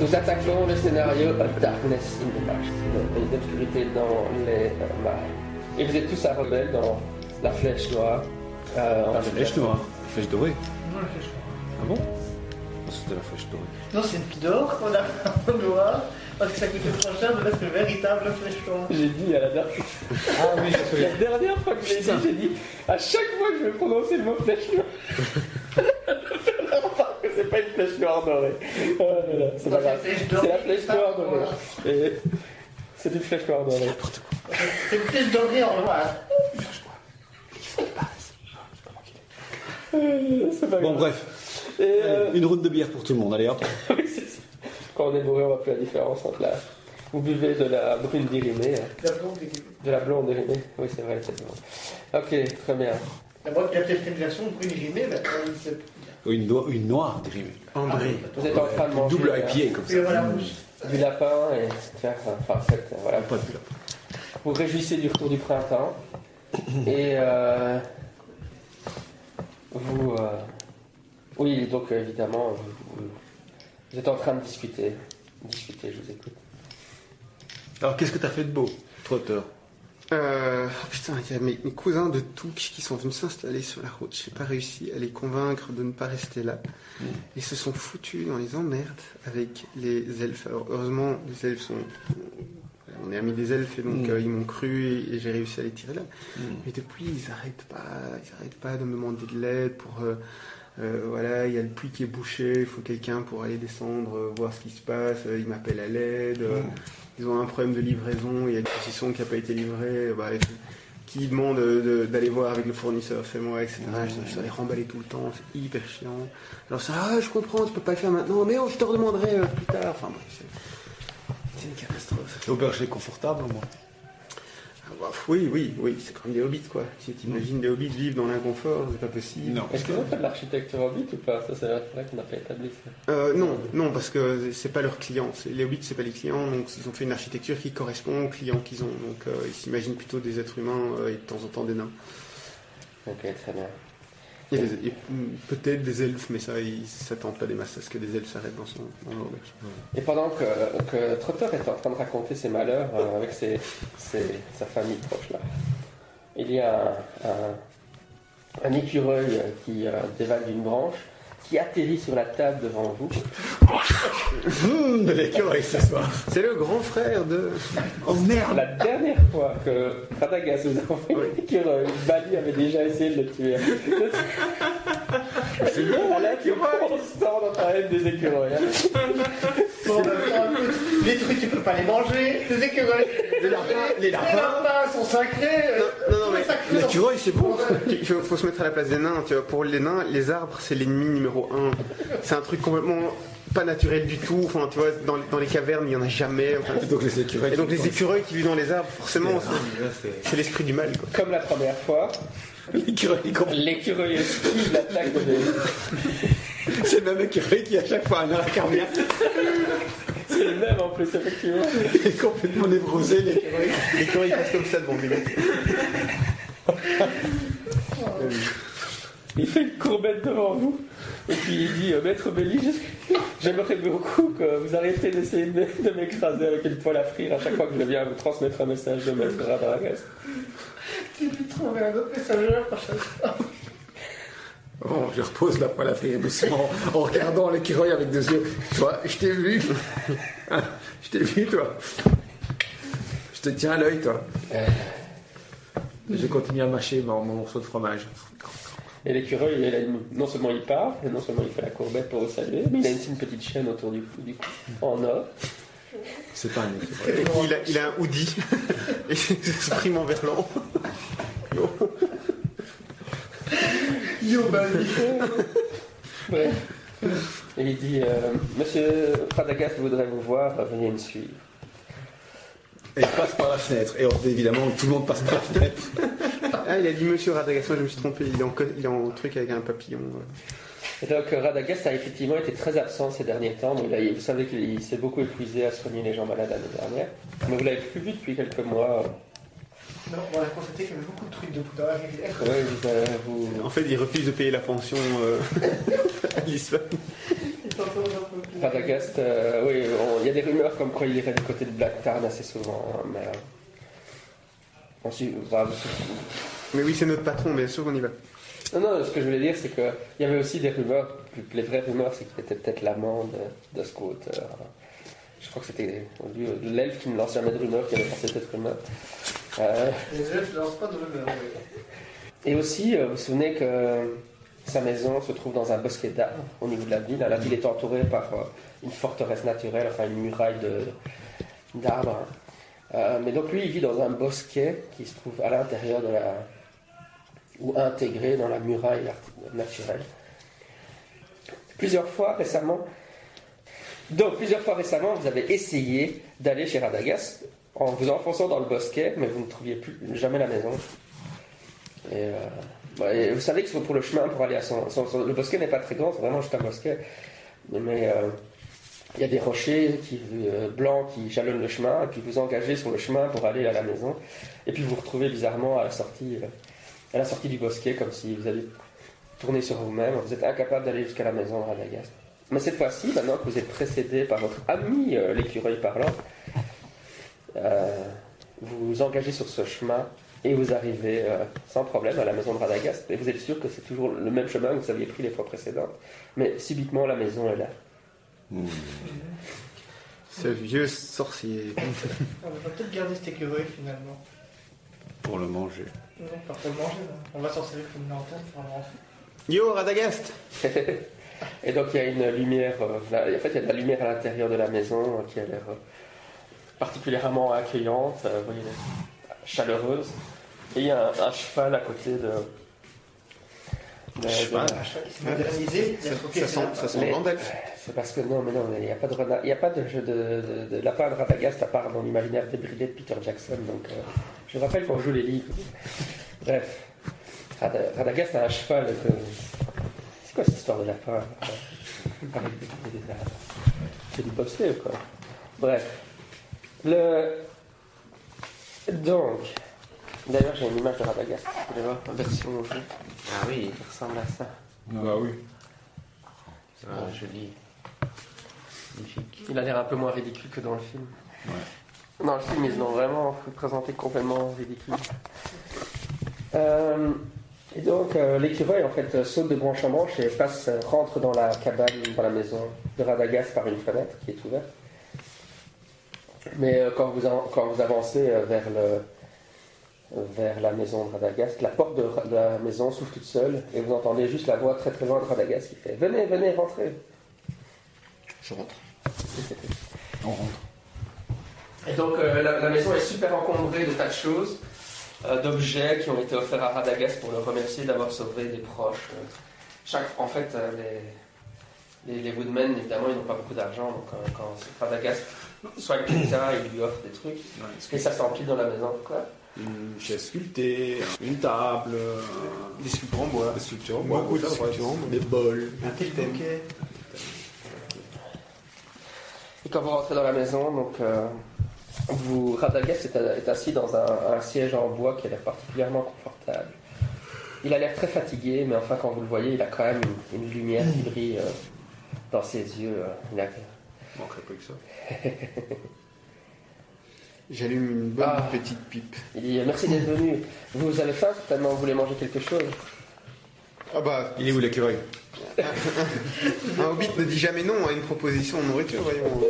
Nous attaquons le scénario A Darkness in the Marsh. Une obscurité dans les euh, marais. Et vous êtes tous à rebelle dans la flèche noire. Euh, La flèche noire, la flèche dorée. Non, la flèche noire. Ah bon? C'était la flèche dorée. Non, c'est une d'or qu'on a en noir parce que ça coûtait trop cher de mettre une véritable flèche noire. J'ai dit à la dernière Ah oui, je La dernière fois que je l'ai dit, j'ai dit à chaque fois que je vais prononcer le mot flèche noire. remarque que c'est pas une flèche noire dorée. Oh là là, c'est pas grave. C'est la flèche noire dorée. Et C'est une flèche noire dorée. C'est une flèche dorée en noir. Euh, C'est pas Bon, grave. bref. Et euh, Une route de bière pour tout le monde, allez hop. oui, c'est ça. Quand on est bourré, on voit plus la différence entre la. Vous buvez de la brune dérimée, hein. La blonde est- de la blonde dérimée. Oui, c'est vrai, c'est bon. Ok, très bien. La boîte qui a peut-être fait une version brune rimée, maintenant il se. Ou Une, no- une noire dérimée. André. Vous êtes en train de manger Double euh, IPA comme ça. Du lapin et faire. Enfin, faites, voilà. Pas de là. Vous réjouissez du retour du printemps. Et euh, vous. euh, oui, donc évidemment, vous, vous- vous êtes en train de discuter. Discuter, je vous écoute. Alors, qu'est-ce que t'as fait de beau, Trotter Euh, oh putain, il y a mes, mes cousins de Touques qui sont venus s'installer sur la route. J'ai pas réussi à les convaincre de ne pas rester là. Ils se sont foutus dans les emmerdes avec les elfes. Alors, heureusement, les elfes sont. On est amis des elfes et donc Mm. euh, ils m'ont cru et, j'ai réussi à les tirer là. Mais depuis, ils arrêtent pas, ils arrêtent pas de me demander de l'aide pour. euh, euh, voilà, il y a le puits qui est bouché, il faut quelqu'un pour aller descendre, euh, voir ce qui se passe. euh, ils m'appellent à l'aide. euh, ils ont un problème de livraison, il y a une saucisson qui n'a pas été livrée. bah, qui demande de- d'aller voir avec le fournisseur, c'est moi, etc. Je, dois les remballer tout le temps, c'est hyper chiant. Alors ça, ah, je comprends, tu peux pas le faire maintenant, mais oh, je te redemanderai plus tard. Enfin, bref, c'est- c'est une catastrophe. L'auberge est confortable, au moins. Ah, bah, oui, oui, oui, c'est comme des hobbits, quoi. Tu t'imagines des hobbits vivre dans l'inconfort, c'est pas possible. Non. Est-ce que vous faites de l'architecture hobbit ou pas Ça, c'est vrai qu'on n'a pas établi ça. Euh, non, non, parce que c'est pas leurs clients. C'est- Les hobbits, c'est pas les clients, donc ils ont fait une architecture qui correspond aux clients qu'ils ont. Donc euh, ils s'imaginent plutôt des êtres humains euh, et de temps en temps des nains. Ok, très bien. Il y a il peut-être des elfes, mais ça, ils s'attendent pas des masses à ce que des elfes s'arrêtent dans son l'auberge. Et pendant que, Trotter est en train de raconter ses malheurs euh, avec sa famille proche là, il y a un écureuil qui euh, dévale d'une branche, qui atterrit sur la table devant vous. Hum, de ce soir. C'est le grand frère de. Oh merde La dernière fois que Radagast vous a envoyé l'écureuil, Bali avait déjà essayé de le tuer. C'est bon, on l'a constant dans ta haine des écureuils. hein. Bon, les trucs, tu peux pas les manger. Les écureuils. Les lapins, les Les lapins sont sacrés. euh, Non, non, mais L'écureuil, c'est bon. il faut, faut se mettre à la place des nains. Tu vois, pour les nains, les arbres, c'est l'ennemi numéro un. C'est un truc complètement pas naturel du tout. Enfin, tu vois, dans, les- dans les cavernes, il y en a jamais. Enfin, Donc les écureuils. et donc les écureuils qui vivent dans les arbres, forcément, c'est- l'esprit du mal. Quoi. Comme la première fois, L'écureuil, l'écureuil esquive l'attaque de c'est le même écureuil qui à chaque fois a un cardiaque. C'est le même en plus, effectivement. Il est complètement névrosé, l'écureuil. L'écureuil passe comme ça devant mecs. Il fait une courbette devant vous. Et puis il dit euh, Maître Belli, j'aimerais beaucoup que vous arrêtiez d'essayer de de m'écraser avec une poêle à frire à chaque fois que je viens vous transmettre un message de Maître Radagast. J'ai dû trouver un autre messageur par chaque fois. Bon, je repose la poêle à frire doucement en regardant l'écureuil avec deux yeux. Toi, je t'ai vu. Je t'ai vu, toi. Je te tiens à l'œil, toi. Je continue à mâcher mon, mon morceau de fromage. Et l'écureuil, il a une- non seulement il part, et non seulement il fait la courbette pour vous saluer, mais il a aussi une petite chaîne autour du cou, du cou en or. C'est pas un écureuil. Il a, il a un hoodie et il s'exprime en verlan. Yo, Bali. Bref. Et il dit euh, Monsieur Radagast voudrait vous voir, veuillez me suivre. Et il passe par la fenêtre. Et évidemment, tout le monde passe par la fenêtre. Ah, il a dit Monsieur Radagast, moi je me suis trompé, il est en, il est en truc avec un papillon. Et donc euh, Radagast a effectivement été très absent ces derniers temps. Donc, vous savez qu'il s'est beaucoup épuisé à soigner les gens malades l'année dernière. Mais vous l'avez plus vu depuis quelques mois. Non, on a constaté qu'il y avait beaucoup de trucs de dans la rivière. Ouais, vous, euh, vous- En fait, il refuse de payer la pension euh, à l'Islam. Radagast, euh, oui, il y a des rumeurs comme quoi il irait du côté de Blacktarn assez souvent, hein, mais. euh, on suit- bah, Mais oui, c'est notre patron, bien sûr, on y va. non, non, ce que je voulais dire, c'est qu'il y avait aussi des rumeurs, les vraies rumeurs, c'est qu'il était peut-être l'amant de, de Scout. euh, je crois que c'était lui, euh, l'elfe qui ne lance jamais de rumeurs, qui avait pensé cette rumeur. Euh, Les elfes ne lancent pas de rumeurs. oui. Et aussi, euh, vous vous souvenez que sa maison se trouve dans un bosquet d'arbres au niveau de la ville. La ville est entourée par euh, une forteresse naturelle, enfin une muraille d'arbres. Euh, mais donc lui, il vit dans un bosquet qui se trouve à l'intérieur de la... ou intégré dans la muraille naturelle. Plusieurs fois récemment, donc plusieurs fois récemment, vous avez essayé d'aller chez Radagast en vous enfonçant dans le bosquet, mais vous ne trouviez plus jamais la maison. Et, euh, vous savez que pour le chemin pour aller à son. le bosquet n'est pas très grand, c'est vraiment juste un bosquet. Mais euh, il y a des rochers euh, blancs qui jalonnent le chemin, et puis vous engagez sur le chemin pour aller à la maison. Et puis vous vous retrouvez bizarrement à la sortie, euh, à la sortie du bosquet, comme si vous aviez tourné sur vous-même. Vous êtes incapable d'aller jusqu'à la maison de Radagast. Mais cette fois-ci, maintenant que vous êtes précédé par votre ami l'écureuil parlant, vous vous engagez sur ce chemin et vous arrivez euh, sans problème à la maison de Radagast. Et vous êtes sûr que c'est toujours le même chemin que vous aviez pris les fois précédentes. Mais subitement, la maison est là. Ce vieux sorcier. On va peut-être garder cet écureuil finalement. Pour le manger. Non, pas pour le manger. là. On va s'en servir comme une lanterne pour le manger. Yo, Radagast Et donc il y a une lumière, euh, là, en fait il y a de la lumière à l'intérieur de la maison euh, qui a l'air euh, particulièrement accueillante, euh, vous voyez, chaleureuse. Et il y a un, un cheval à côté de... C'est parce que non, mais non, il n'y a pas de, il y a pas de jeu de, de- de lapin de Radagast à part dans l'imaginaire débridé de Peter Jackson. Donc, euh, je rappelle qu'on joue les livres. Bref, Rada- Radagast a un cheval. que- C'est quoi cette histoire de lapin Avec des, des, des- C'est du bobsleigh ou quoi? Bref. Le... Donc, d'ailleurs, j'ai une image de Radagast. Vous voulez voir la version jeu Ah oui, qui ressemble à ça. Ah oui. ah, joli. Magnifique. Il a l'air un peu moins ridicule que dans le film. Ouais. Dans le film, ils l'ont vraiment présenté complètement ridicule. Euh, et donc, euh, l'écureuil, en fait, saute de branche en branche et passe, euh, rentre dans la cabane, dans la maison de Radagast par une fenêtre qui est ouverte. Mais euh, quand, vous en- quand vous avancez euh, vers, le, vers la maison de Radagast, la porte de, la maison s'ouvre toute seule et vous entendez juste la voix très très loin de Radagast qui fait Venez, venez, rentrez. Je rentre. On rentre. Et donc euh, la, la maison est super encombrée de tas de choses, euh, d'objets qui ont été offerts à Radagast pour le remercier d'avoir sauvé des proches. Euh, chaque, en fait, euh, les, les, les Woodmen, évidemment, ils n'ont pas beaucoup d'argent, donc euh, quand Radagast soigne quelqu'un, il lui offre des trucs, et ça s'empile dans la maison. Quoi Une chaise sculptée, une table, euh, Des sculptures en bois. des sculptures en bois, Beaucoup de ouais, sculptures en bois. des bols. Un. Ok. Et quand vous rentrez dans la maison, donc euh, vous, Radagast est, est assis dans un, un siège en bois qui a l'air particulièrement confortable. Il a l'air très fatigué, mais enfin quand vous le voyez, il a quand même une, une lumière qui brille euh, dans ses yeux. euh, il a- Manquerait pas que ça. J'allume une bonne Ah. petite pipe. il dit merci d'être venu. Vous avez faim certainement, vous voulez manger quelque chose Ah bah, Il est où l'écureuil un hobbit ne dit jamais non à une proposition de nourriture, voyons.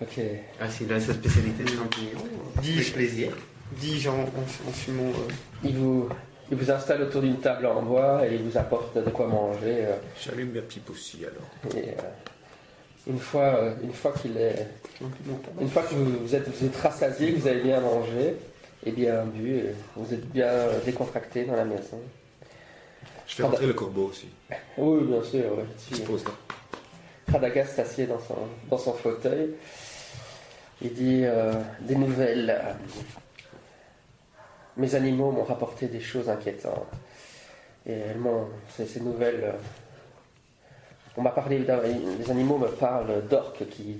Ok. Ah, c'est là sa spécialité de champignons. Dis-je, plaisir. dis-je en, en- en fumant. euh, Il vous, il vous installe autour d'une table en bois et il vous apporte de quoi manger. euh, J'allume ma pipe aussi alors. et, euh, une fois, euh, une fois qu'il est, une fois que vous, vous êtes, vous êtes rassasié, que vous avez bien mangé et bien bu, et vous êtes bien euh, décontracté dans la maison. Je fais rentrer le corbeau aussi. Oui, bien sûr. Si, pose là. Radagast s'assied dans son, dans son fauteuil. Il dit euh, des nouvelles. euh, mes animaux m'ont rapporté des choses inquiétantes. Et elles m'ont, ces, ces nouvelles. On m'a parlé, les animaux me parlent d'orques qui,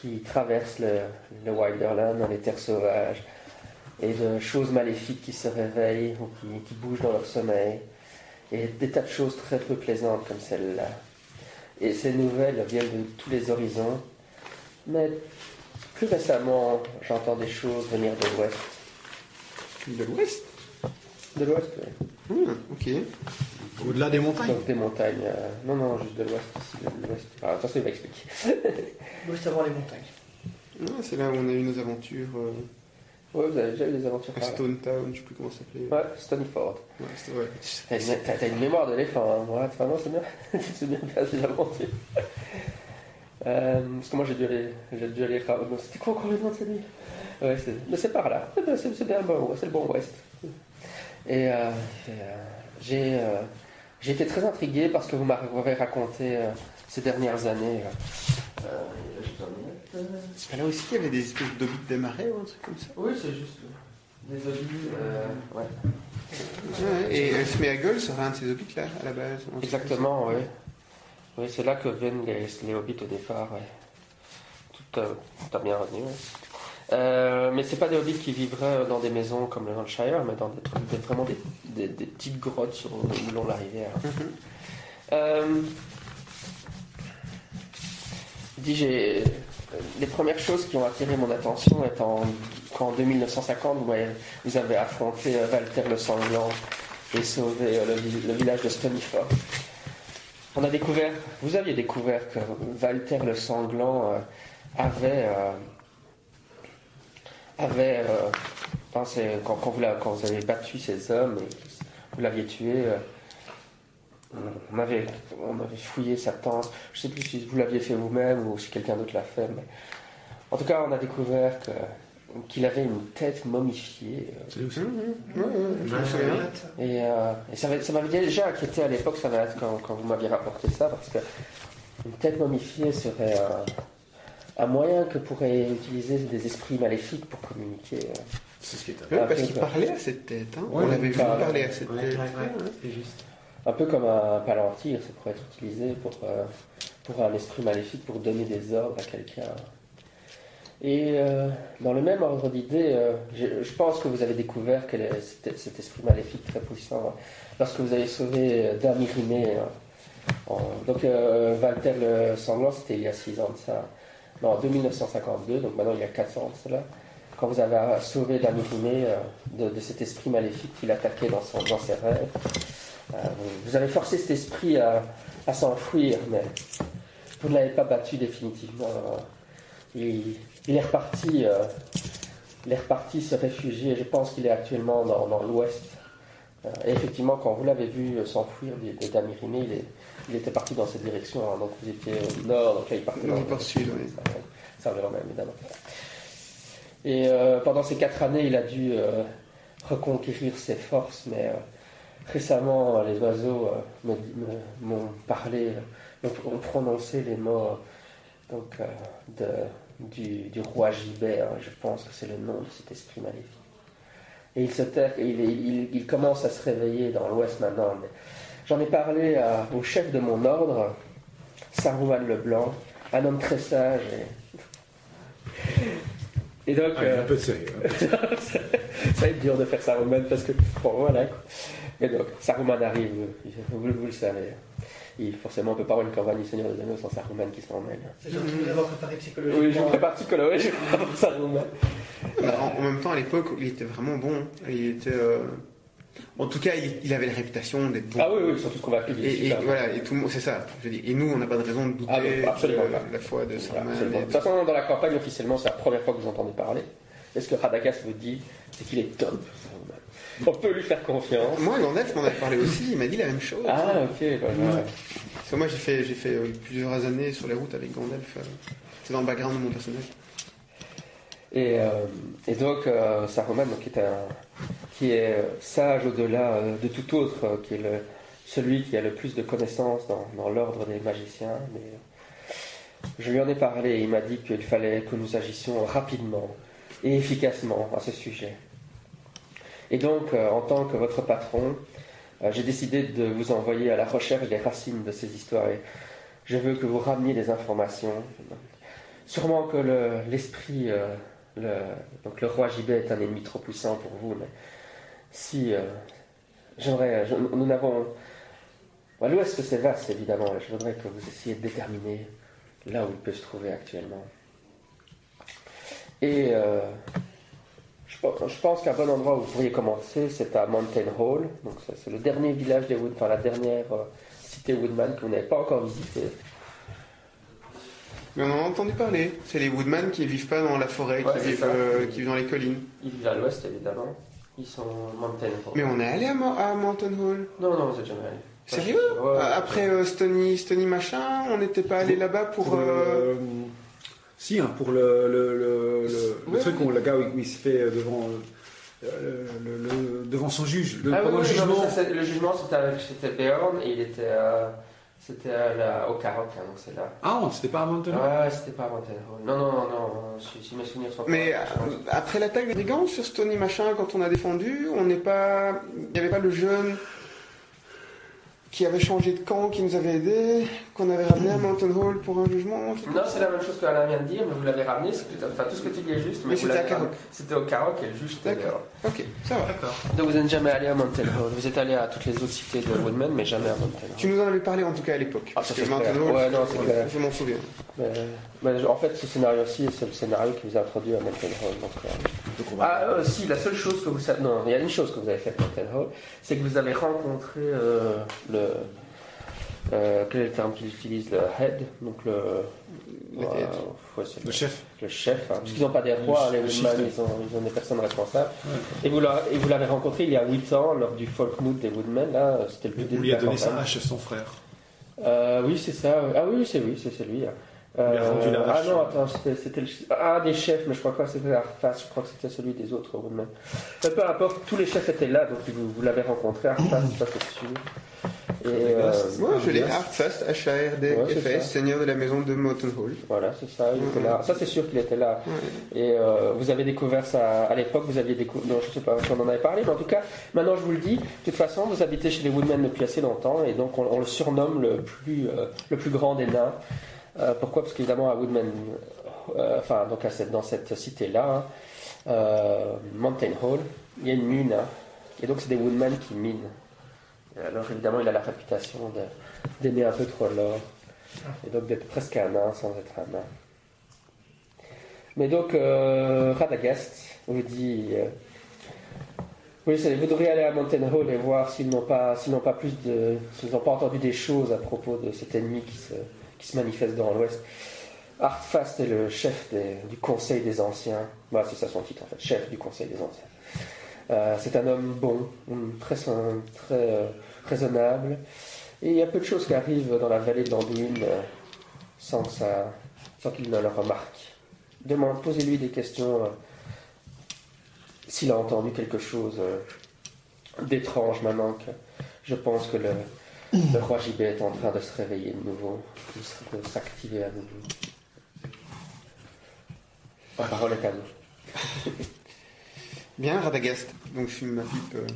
qui traversent le, le Wilderland dans les terres sauvages et de choses maléfiques qui se réveillent ou qui, qui bougent dans leur sommeil et des tas de choses très peu plaisantes comme celle-là. Et ces nouvelles viennent de tous les horizons. Mais plus récemment, j'entends des choses venir de l'ouest. De l'ouest? De l'ouest, oui. Hmm, Ok. Au-delà des montagnes. Donc des montagnes. euh, non, non, juste de l'ouest, de l'ouest. Ah, attention, il va expliquer. Juste avant les montagnes. Ah, c'est là où on a eu nos aventures euh, Ouais, vous avez déjà eu des aventures à par là. Stone Town, je sais plus comment ça s'appelait. Ouais, Stonyford. Ouais, c'était- ouais. T'as une, t'as- t'as une mémoire d'éléphant, hein, moi, vraiment, c'est bien. c'est bien faire des aventures. Euh, parce que moi, j'ai dû aller, j'ai dû aller, non, c'était quoi encore le nom de cette ville? Ouais, c'est, mais c'est par là. C'est bien, c'est, c'est bien bon, c'est le bon ouest. Et euh, et, euh, j'ai, euh, j'ai été très intrigué parce que vous m'avez raconté euh, ces dernières années. euh, C'est pas là aussi qu'il y avait des espèces d'hobbits des marais ou un truc comme ça? Oui, c'est juste euh, des euh, ouais. Ouais, Et euh, Smeagol serait un de ces hobbits là, à la base. Exactement, oui. Oui, c'est là que viennent les, les hobbits au départ, ouais. Tout, euh, tout a bien retenu, ouais. Euh, mais c'est pas des hobbits qui vivraient dans des maisons comme le Hampshire, mais dans des trucs, des- vraiment des, des- des petites grottes sur le long de la rivière. Mhm. Euh, dis, j'ai les premières choses qui ont attiré mon attention étant quand en 1950 vous, avez affronté euh, Walter le Sanglant et sauvé euh, le, le village de Stonyford. On a découvert, vous aviez découvert que Walter le Sanglant euh, avait euh, avait euh, quand, quand vous l'a- quand vous avez battu ces hommes et que vous l'aviez tué. euh, on avait, on avait fouillé sa tente. Je sais plus si vous l'aviez fait vous-même ou si quelqu'un d'autre l'a fait. Mais... En tout cas, on a découvert que- qu'il avait une tête momifiée. euh, C'est je me Ouais, souviens. ouais. Et, euh, et ça, m'avait- ça m'avait déjà inquiété à l'époque ça quand, quand vous m'aviez rapporté ça, parce que une tête momifiée serait un moyen que pourraient utiliser des esprits maléfiques pour communiquer. euh. C'est ce qui est Ah, parce qu'il parlait à cette tête. Hein. Ouais, on l'avait vu parler à cette Ouais, tête. ouais, ouais, c'est juste. Un peu comme un palantir, ça pourrait être utilisé pour, euh, pour un esprit maléfique, pour donner des ordres à quelqu'un. Et euh, dans le même ordre d'idée, euh, je, je pense que vous avez découvert que le- cet, cet esprit maléfique très puissant, lorsque vous avez sauvé euh, Damirimé, en- donc euh, Walter le Sanglant, c'était il y a 6 ans de ça, non, en 1952, donc maintenant il y a 4 ans de cela, quand vous avez sauvé Damirimé euh, de, de cet esprit maléfique qui l'attaquait dans, ses rêves. Euh, vous avez forcé cet esprit à, s'enfuir, mais vous ne l'avez pas battu définitivement. Il, il est reparti, euh, il est reparti se réfugier. Je pense qu'il est actuellement dans, l'ouest. Euh, et effectivement, quand vous l'avez vu euh, s'enfuir de, de Damirimé, il, est- il était parti dans cette direction. hein. donc vous étiez au nord, donc là il partait dans part sud, oui. ça. Ça revient même, évidemment. Et euh, pendant ces quatre années, il a dû euh, reconquérir ses forces, mais euh, récemment, les oiseaux m'ont parlé, ont, prononcé les mots donc, de- du, du roi Gibert. Je pense que c'est le nom de cet esprit maléfique. Et il, se terre, il, il- il commence à se réveiller dans l'ouest maintenant. mais J'en ai parlé à- au chef de mon ordre, Saruman le Blanc, un homme très sage. Et, et donc, Ah, il y a euh, un peu de sérieux. hein. ça va être dur de faire Saruman parce que, bon, voilà. quoi. Mais donc, Saruman arrive, vous, vous- vous le savez. Il, forcément, on ne peut pas avoir une campagne du Seigneur des Anneaux sans Saruman qui s'en mêle. C'est sûr que vous avez préparé psychologiquement. Oui, je vous prépare psychologue, je vous prépare Saruman. En, en même temps, à l'époque, il était vraiment bon. Il était. euh, En tout cas, il, il avait la réputation d'être bon. Ah oui, oui, surtout ce qu'on va appeler Et, et voilà, et tout le monde, c'est ça. Je dis. Et nous, on n'a pas de raison de douter Ah, bah, absolument de pas. la foi de et De de- toute façon, dans la campagne, officiellement, c'est la première fois que vous entendez parler. Et ce que Radagast vous dit, c'est qu'il est top. On peut lui faire confiance. Moi, Gandalf m'en avait parlé aussi. Il m'a dit la même chose. Ah, ok, voilà. Parce que moi, j'ai fait, j'ai fait euh, plusieurs années sur les routes avec Gandalf. euh, C'est dans le background de mon personnage. Et, euh, et donc, euh, Saruman, donc, est un- qui est sage au-delà euh, de tout autre, euh, qui est celui qui a le plus de connaissances dans, l'ordre des magiciens. Euh, je lui en ai parlé et il m'a dit qu'il fallait que nous agissions rapidement et efficacement à ce sujet. Et donc, euh, en tant que votre patron, euh, j'ai décidé de vous envoyer à la recherche des racines de ces histoires. Et je veux que vous rameniez des informations. Sûrement que le- l'esprit, euh, le, donc le roi Gibet est un ennemi trop puissant pour vous, mais si euh, j'aimerais, je- nous n'avons, Bah, L'Ouest, c'est vaste, évidemment. Je voudrais que vous essayiez de déterminer là où il peut se trouver actuellement. Et euh, je, pe- je pense qu'un bon endroit où vous pourriez commencer, c'est à Mountain Hall. Donc, c'est le dernier village des Wood, enfin la dernière euh, cité Woodman que vous n'avez pas encore visité. Mais on en a entendu parler. C'est les Woodman qui vivent pas dans la forêt, Ouais, qui, c'est vivent, ça. euh, qui vivent dans les collines. Ils vivent à l'ouest, évidemment. Ils sont Mountain Hall. Mais on est allé à, Mo- à Mountain Hall. Non, non, vous êtes jamais allé. Sérieux Ouais, ouais. Euh, Après euh, Stony, Stony machin, on n'était pas allé là-bas pour. Pour euh, le- Si, hein, pour le, le, le, le- le Ouais. truc où le gars où il se fait devant, euh, le, le- le- devant son juge. Le, Ah oui, non, jugement. ça, le jugement, c'était avec Beorn et il était, euh, c'était au Caroc, hein, donc c'est là. Ah non, c'était pas à Mountain Hall Ouais, c'était pas à Mountain Hall. Non, non, non, non, si, si mes souvenirs sont Mais euh, après l'attaque des brigands sur Stony machin, quand on a défendu, on n'est pas. Il n'y avait pas le jeune qui avait changé de camp, qui nous avait aidés, qu'on avait ramené à Mountain Hall pour un jugement. Non, c'est la même chose que Alain vient de dire, mais vous l'avez ramené, tout, enfin, tout ce que tu dis est juste, mais c'était à Caroc. ramené. C'était au Caroc et le juge était. Ok, ça va. Donc vous n'êtes jamais allé à Mountain Hall. Vous êtes allé à toutes les autres cités de Woodman, mais jamais à Mountain Hall. Tu nous en avais parlé en tout cas à l'époque. Ah, ça, c'est Mountain. Hall, Ouais, non, c'est clair. je m'en souviens. Mais, en fait, ce scénario-ci, c'est le scénario qui vous a introduit à Mountain Hall. Donc, euh, Donc on va. Ah, euh, si, la seule chose que vous savez. Non, il y a une chose que vous avez faite à Mountain Hall, c'est que vous avez rencontré euh, le. Euh, quel est le terme qu'ils utilisent Le head, donc le. Le ouais, head. ouais, c'est Le chef. le chef, hein, parce qu'ils n'ont pas des rois, Le les Woodman, le ils ont, ils ont des personnes responsables. Ouais. Et vous vous l'avez rencontré il y a 8 ans, lors du Folkmoot des Woodmen, là, c'était le plus On début lui de a donné sa hache à son frère. Euh, oui, c'est ça. Ah oui, c'est lui, c'est c'est lui. hein. Il a rendu la ah non, attends, c'était un des chefs, mais je crois pas que c'était Arthas, je crois que c'était celui des autres Woodmen. Mais peu importe, tous les chefs étaient là, donc vous, vous l'avez rencontré, Arthas, ça c'est sûr. Et euh, Ouais, je l'ai. Ouais, ça. H-A-R-D-F-S, seigneur de la maison de Mountain Hall. voilà, c'est ça, il était là. Ça c'est sûr qu'il était là. Ouais. Et euh, vous avez découvert ça à l'époque, vous aviez découvert, non, je sais pas si on en avait parlé, mais en tout cas, maintenant je vous le dis, de toute façon, vous habitez chez les Woodmen depuis assez longtemps, et donc on, on le surnomme le plus, euh, le plus grand des nains. Euh, pourquoi? Parce qu'évidemment, à Woodman, euh, enfin, donc à cette, dans cette cité-là, hein, euh, Mountain Hall, il y a une mine, hein, et donc c'est des Woodmen qui minent. Et alors évidemment, il a la réputation d'aimer un peu trop l'or, et donc d'être presque un nain sans être un nain. Mais donc, euh, Radagast vous dit euh, Oui, vous devriez aller à Mountain Hall et voir s'ils n'ont pas, s'ils n'ont pas plus de. s'ils n'ont pas entendu des choses à propos de cet ennemi qui se, manifeste dans l'Ouest. Artfast est le chef du Conseil des Anciens. Voilà, c'est ça son titre en fait, chef du Conseil des Anciens. Euh, c'est un homme bon, très, très euh, raisonnable. Et il y a peu de choses qui arrivent dans la vallée de l'Anduin euh, sans, qu'il ne le remarque. Demande, posez-lui des questions. euh, S'il a entendu quelque chose euh, d'étrange maintenant que je pense que le, le roi Gibet est en train de se réveiller de nouveau, de s'activer à nouveau. La parole est à nous. Bien, Radagast. Donc je fume ma pipe. euh,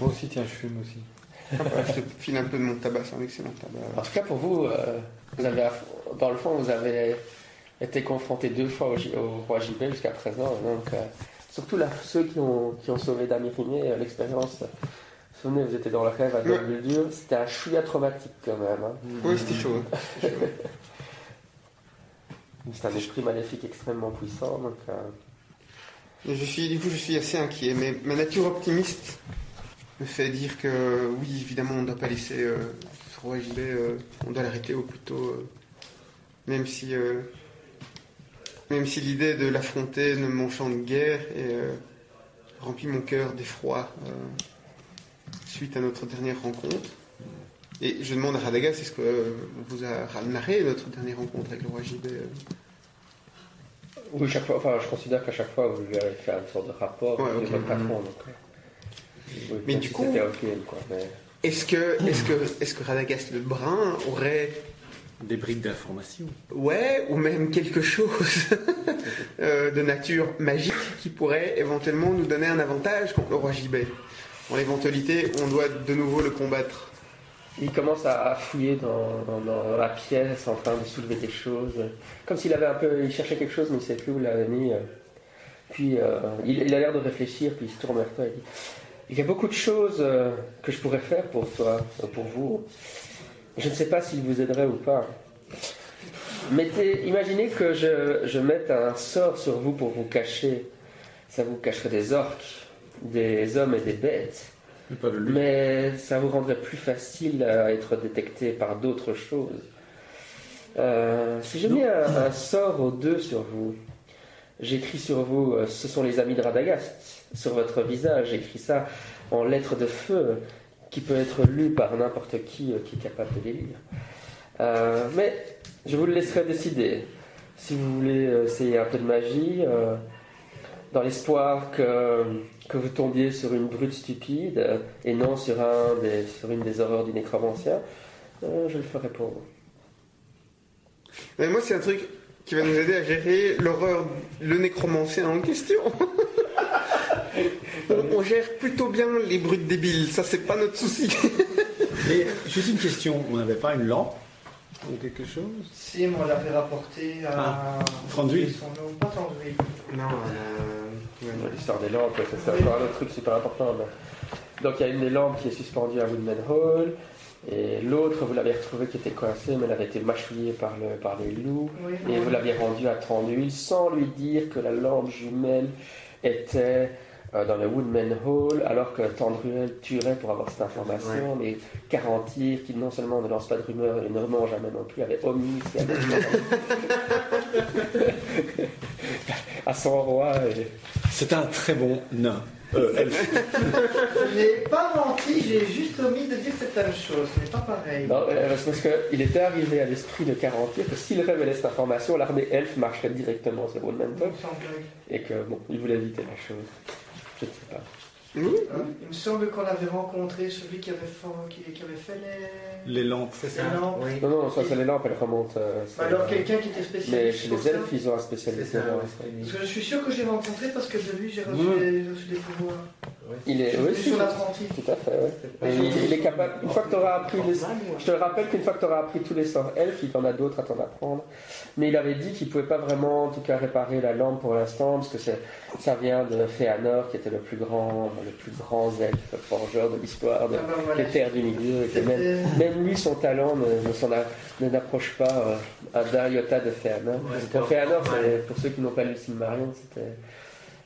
Moi aussi, tiens, je fume aussi. Je te file un peu de mon tabac, c'est un excellent tabac. En tout cas, pour vous, euh, vous avez, dans le fond, vous avez été confronté deux fois au, au roi Gibet jusqu'à présent. Donc, euh, surtout là, ceux qui ont, qui ont sauvé Damirinier, euh, l'expérience. euh, Vous vous souvenez, vous étiez dans le rêve à Ouais. Dol C'était un chouïa traumatique quand même. hein. Oui, c'était chaud. hein. C'est un esprit maléfique extrêmement puissant. Donc, je suis, du coup, je suis assez inquiet. Mais ma nature optimiste me fait dire que, oui, évidemment, on ne doit pas laisser euh, ce roi euh, on doit l'arrêter au plus tôt. euh, même si, euh, même si l'idée de l'affronter ne m'enchante guère et remplit mon cœur d'effroi suite à notre dernière rencontre. Et je demande à Radagast, est-ce que euh, on vous a narré notre dernière rencontre avec le roi Gibet euh oui, chaque fois, enfin, je considère qu'à chaque fois, vous lui avez fait une sorte de rapport Ouais, avec votre patron. Donc, euh, oui, Mais du si coup- quoi. Mais... Est-ce que, est-ce que, est-ce que Radagast le Brun aurait Des briques d'information. Ouais, ou même quelque chose euh, de nature magique qui pourrait éventuellement nous donner un avantage contre le roi Gibet. En l'éventualité, on doit de nouveau le combattre. Il commence à fouiller dans, dans- dans la pièce, en train de soulever des choses. Comme s'il avait un peu. Il cherchait quelque chose, mais il ne savait plus où l'avait mis. Puis euh, il, il a l'air de réfléchir, puis il se tourne vers toi et dit Il y a beaucoup de choses euh, que je pourrais faire pour toi, euh, pour vous. Je ne sais pas s'il vous aiderait ou pas. Mettez, imaginez que je, je mette un sort sur vous pour vous cacher. Ça vous cacherait des orques, des hommes et des bêtes. Mais pas ça vous rendrait plus facile à être détecté par d'autres choses. Euh, si j'ai mis un, un sort aux deux sur vous, j'écris sur vous, ce sont les amis de Radagast. Sur votre visage, j'écris ça en lettres de feu, qui peut être lu par n'importe qui euh, qui est capable de les lire. Euh, mais je vous le laisserai décider. Si vous voulez euh, essayer un peu de magie, dans l'espoir que, que vous tombiez sur une brute stupide et non sur, un sur une des horreurs du nécromancien, je le ferai pour vous. Mais moi, c'est un truc qui va nous aider à gérer l'horreur, le nécromancien en question. on, on gère plutôt bien les brutes débiles, ça c'est pas notre souci. Et juste une question, on n'avait pas une lampe ou quelque chose Si, mais on l'avait rapporté à. Ah. Son pas Tranduil. Non, euh, ouais. L'histoire des lampes, ça, c'est encore un autre truc super important. mais- Donc il y a une des lampes qui est suspendue à Woodman Hall, et l'autre, vous l'avez retrouvée qui était coincée, mais elle avait été mâchouillée par, le, par les loups. Oui, Et oui. vous l'aviez rendu à Tranduil sans lui dire que la lampe jumelle était euh, dans le Woodman Hall, alors que Tandruel tuerait pour avoir cette information, mais garantir qu'il non seulement ne lance pas de rumeurs et ne remange jamais non plus, avait omis ce qu'il avait à son roi. Et... C'est un très bon nain. Euh, elfe. Je n'ai pas menti, j'ai juste omis de dire que c'était la même chose. Ce n'est pas pareil. Non, euh, parce qu'il était arrivé à l'esprit de garantir que s'il révélait cette information, l'armée elfe marcherait directement sur Woodman Il Hall, me semble. et que bon, il voulait éviter la chose. Je ne sais pas. Hein Il me semble qu'on avait rencontré celui qui avait, fa- qui, qui avait fait les, Les lampes. les lampes. Oui. Non, non, ça c'est les lampes, elles remontent. euh, c'est- alors quelqu'un qui était Mais spécialiste. chez pour les ça. elfes, ils ont un spécialiste. C'est ça. Parce que je suis sûr que j'ai rencontré parce que de lui reçu, j'ai reçu des pouvoirs. Il est, oui, sur l'apprenti. tout à fait. Et il, il est capable. Une fois que tu auras appris les, je te rappelle qu'une fois que tu auras appris tous les sorts elfes, il y en a d'autres à t'en apprendre. Mais il avait dit qu'il pouvait pas vraiment, en tout cas, réparer la lampe pour l'instant, parce que ça vient de Féanor, qui était le plus grand, le plus grand elfe forgeur de l'histoire de, Ah ben voilà. des terres du milieu, et même, lui, son talent ne, n'approche pas euh, d'un iota de Féanor. Pour Féanor, pour ceux qui n'ont pas lu le Silmarillion, c'était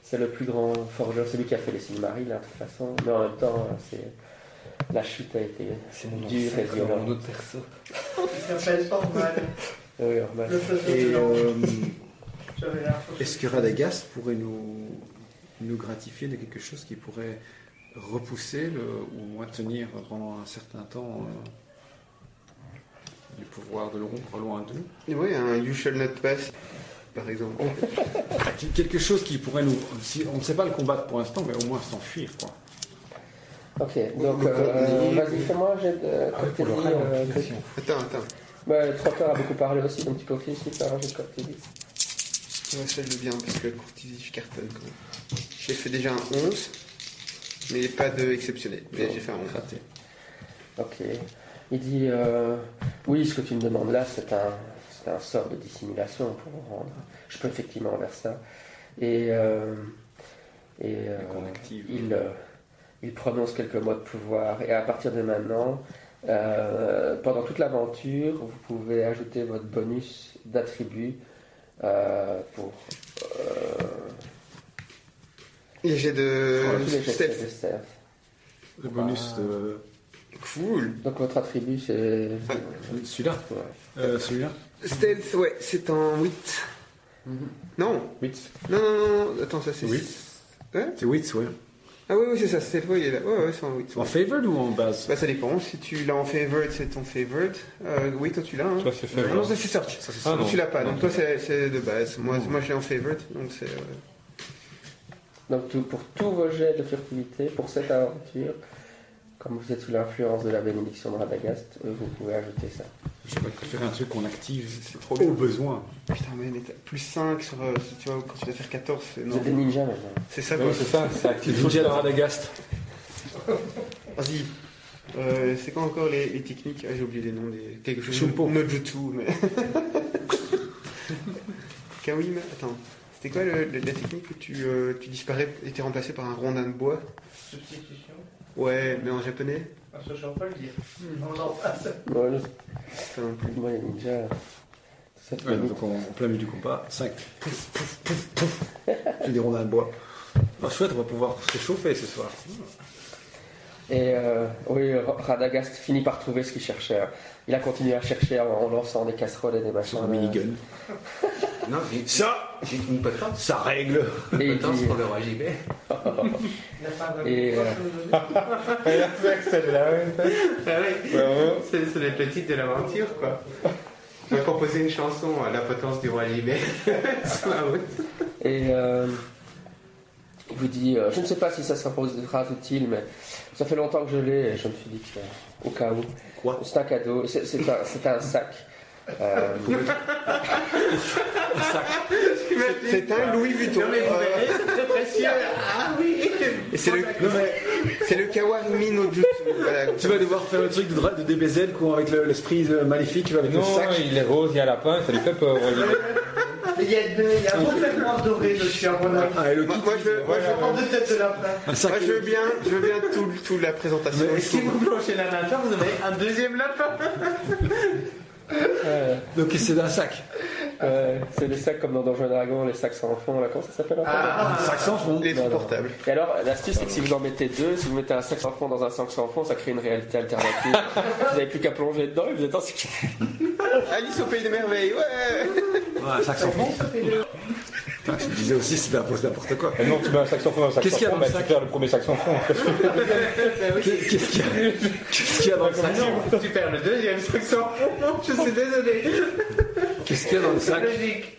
c'est le plus grand forgeur, c'est lui qui a fait les Silmarils, de toute façon. Mais en même temps, c'est la chute a été dure et violente. autre perso. Il s'appelle Ormal. Oui, faiseur Et euh, est-ce que Radagast pourrait nous, nous gratifier de quelque chose qui pourrait repousser le, ou au moins tenir pendant un certain temps euh, du pouvoir de l'ombre loin de nous Oui, un You Shall Not Pass, par exemple. Quelque chose qui pourrait nous. si- on ne sait pas le combattre pour l'instant, mais au moins s'enfuir. Quoi. Ok, donc euh, vas-y, fais-moi, j'ai de Ah oui, pour le Cortésie, euh, ralentissement. Attends, attends. Ouais, le trotteur a beaucoup parlé aussi, donc tu peux aussi faire un jeu de. Ouais, ça je veux bien, parce que courtisie, je cartonne quand même. J'ai fait déjà un 11, mais pas de exceptionnel. Mais j'ai fait un 11. Raté. Ok. Il dit euh, Oui, ce que tu me demandes là, c'est un, c'est un sort de dissimulation pour vous rendre. Je peux effectivement faire ça. Et, euh, et euh, il, euh, il prononce quelques mots de pouvoir. Et à partir de maintenant, euh, pendant toute l'aventure, vous pouvez ajouter votre bonus d'attribut euh, pour euh, Et j'ai de. pour tous les jets de steps. de stealth. Le bonus de. Cool. Donc votre attribut, c'est. Celui-là Ouais. Euh, Celui-là Stealth, ouais, c'est en 8. Mhm. Non, 8. non, non, non, attends, ça c'est. Oui. Ouais C'est 8, ouais. Ah oui, oui, c'est ça, Stealth, ouais, il est là. Ouais, ouais, c'est en 8. En favored ou en base? Bah ça dépend, si tu l'as en favorite, c'est ton favorite. Euh, oui, toi tu l'as. Hein. Toi, c'est. Ah non, ça c'est search. Ça, Ah, non. tu l'as pas, donc toi c'est de base. Moi, moi je l'ai en favorite, donc c'est. euh, Donc pour tous vos jets de furtivité, pour cette aventure, comme vous êtes sous l'influence de la bénédiction de Radagast, euh, vous pouvez ajouter ça. J'aurais préféré un truc qu'on active C'est trop au besoin. Putain, mais, mais plus 5 sur. euh, tu vois, quand tu dois faire 14, c'est Vous êtes des ninjas maintenant. C'est ça quoi. c'est ça, c'est actif. Ninja de Radagast. Vas-y. Euh, c'est quoi encore les, les techniques? Ah, j'ai oublié les noms des. Quelque chose. Shumpo. Nojutsu, mais. Kawim Attends. C'était quoi le- le- la technique où tu, euh, tu disparais et t'es remplacé par un rondin de bois? Substitution. Ouais, mais en japonais Ah, ça, je ne pas le dire. On en passe. Ouais, je- Pas non plus. ninjas. Cette Ouais, donc en, en plein milieu du combat, 5. J'ai des rondins de bois. Ah, chouette, on va pouvoir se chauffer ce soir. Et euh, oui, Radagast finit par trouver ce qu'il cherchait. Il a continué à chercher en, lançant des casseroles et des machins. Sur un minigun. Non, j'ai Ça, j'ai une potence. ça règle. Et il Potence pour le roi JB. Il n'a pas un Et, euh, celle-là, Ah. C'est le titre de l'aventure, quoi. On va composer une chanson à la potence du roi route. Et euh, il vous dit, euh, je ne sais pas si ça sera utile, mais ça fait longtemps que je l'ai et je me suis dit que, euh, au cas où. Quoi? C'est un cadeau, c'est c'est un, c'est un sac. Euh, C'est un Louis Vuitton. Euh, C'est précieux. Ah oui. c'est le, c'est le Kawarimi no Jutsu. Voilà. Tu vas devoir faire le truc de, dra- de DBZ quoi, avec le- l'esprit euh, maléfique, avec Non, le sac. il est rose, il y a lapin, ça lui fait peur. Il y a, deux, il y a un complètement doré dessus, à mon avis. Ah, et le Moi, kit, moi, je veux, moi, je veux- En deux têtes de lapin. un sac. moi, je veux bien, je veux bien tout, tout la présentation. Et si vous blanchez la nature, vous avez un deuxième lapin. Donc c'est un sac. euh, c'est les sacs comme dans Donjons et Dragons, les sacs sans fond, là, comment ça s'appelle encore Ah, Un sac sans fond. Les non. portables. Et alors, l'astuce, c'est que si vous en mettez deux, si vous mettez un sac sans fond dans un sac sans fond, ça crée une réalité alternative. vous n'avez plus qu'à plonger dedans et vous êtes en Alice au pays des merveilles, ouais. Ouais, un sac sans fond. Putain, je te disais aussi, c'est n'importe n'importe quoi. Et non, tu mets un saxophone dans un Qu'est-ce qu'il y a saxophone, dans le sac tu perds le premier saxophone. Qu'est-ce qu'il y a Qu'est-ce qu'il y a dans le sac Tu perds le deuxième section. Je suis désolé. Qu'est-ce qu'il y a dans le sac Logique.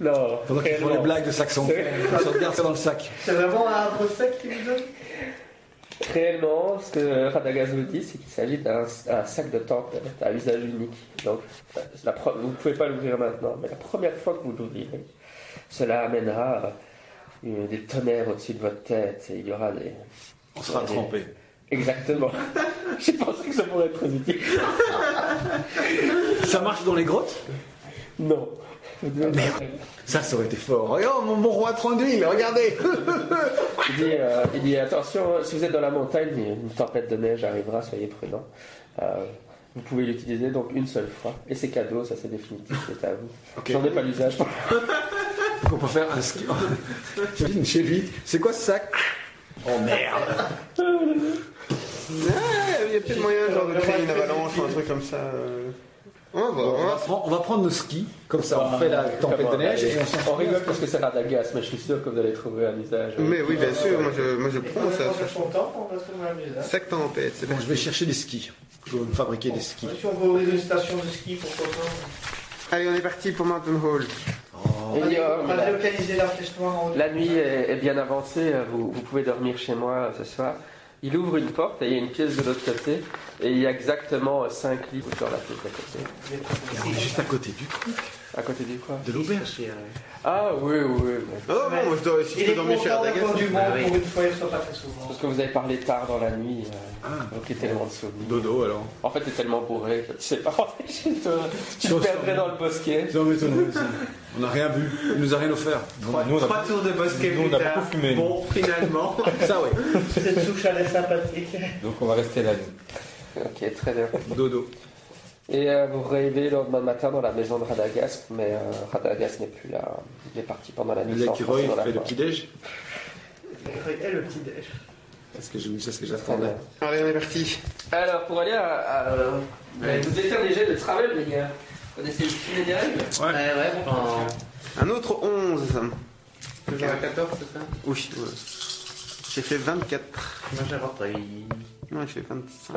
Non, Pendant qu'ils font les blagues de sac fond, on se regarde ça dans le sac. C'est vraiment un arbre sec qui vous donne Réellement, ce que Radagast vous dit, c'est qu'il s'agit d'un un sac de temple à usage unique. Donc, la vous ne pouvez pas l'ouvrir maintenant, mais la première fois que vous l'ouvrirez, cela amènera euh, des tonnerres au-dessus de votre tête et il y aura des. On sera des- trempé. Exactement. J'ai pensé que ça pourrait être très utile. Ça marche dans les grottes? Non. Ça, ça aurait été fort. Regarde, mon bon roi d'huile, regardez Il dit, euh, il dit attention, si vous êtes dans la montagne, une tempête de neige arrivera, soyez prudents. Euh, vous pouvez l'utiliser donc une seule fois. Et c'est cadeau, ça c'est définitif, c'est à vous. J'en ai pas l'usage. On peut faire un ski. Chez lui. C'est quoi ce sac? Oh merde Ah, il y a peut-être moyen genre, de créer une avalanche ou un truc comme ça. On va on prendre, on va prendre nos skis, comme ça on fait la tempête de neige et on s'en On rigole parce que c'est Radagast, mais je suis sûr que vous allez trouver un usage. Mais oui, bien sûr, moi je, moi je prends ça. Sac tempête, c'est Bon, bon. je vais chercher des skis. Je vais me fabriquer des skis. Si on va ouvrir une station de ski, pourquoi pas Allez, on est parti pour Mountain Hall. Et oh, On va la, localiser la flèche noire en la nuit est, est bien avancée, vous, vous pouvez dormir chez moi ce soir. Il ouvre une porte et il y a une pièce de l'autre côté. Et il y a exactement 5 lits sur la pièce d'à côté. Juste à côté du À côté du quoi? De l'auberge. Ah oui, oui, oui. Oh non, moi je dois, si Il je peux est dormir chez du monde Ah oui. pour une fois, il ne soit pas très souvent. Parce que vous avez parlé tard dans la nuit, euh, Ah. donc il est tellement de souvenirs. Dodo alors. En fait, t'es tellement bourré tu sais pas rentrer chez toi. Tu te perdrais dans le bosquet. M'étonnerait aussi. On n'a rien bu. Il nous a rien offert. Nous, nous, on a- Trois tours de bosquet Nous, on plus a tard. beaucoup fumé, nous. Bon, finalement. Ça ouais. Cette souche, elle est sympathique. donc on va rester là. Ok, très bien. Dodo. Et euh, vous réveillez le lendemain matin dans la maison de Radagast, mais euh, Radagast n'est plus là. Il est parti pendant la nuit. Le sans écureuil force dans la fait le petit-déj. Et le petit déj. Parce que je- c'est ce que j'attendais. Allez, on est parti. Alors, pour aller à. à euh, vous devez faire des jets de travel, les gars. Vous connaissez le petit des règles Ouais, ouais, bon. Un autre 11. Toujours à 14, c'est ça Oui, ouais. J'ai fait 24. Moi j'ai repris. Non, j'ai fait 25.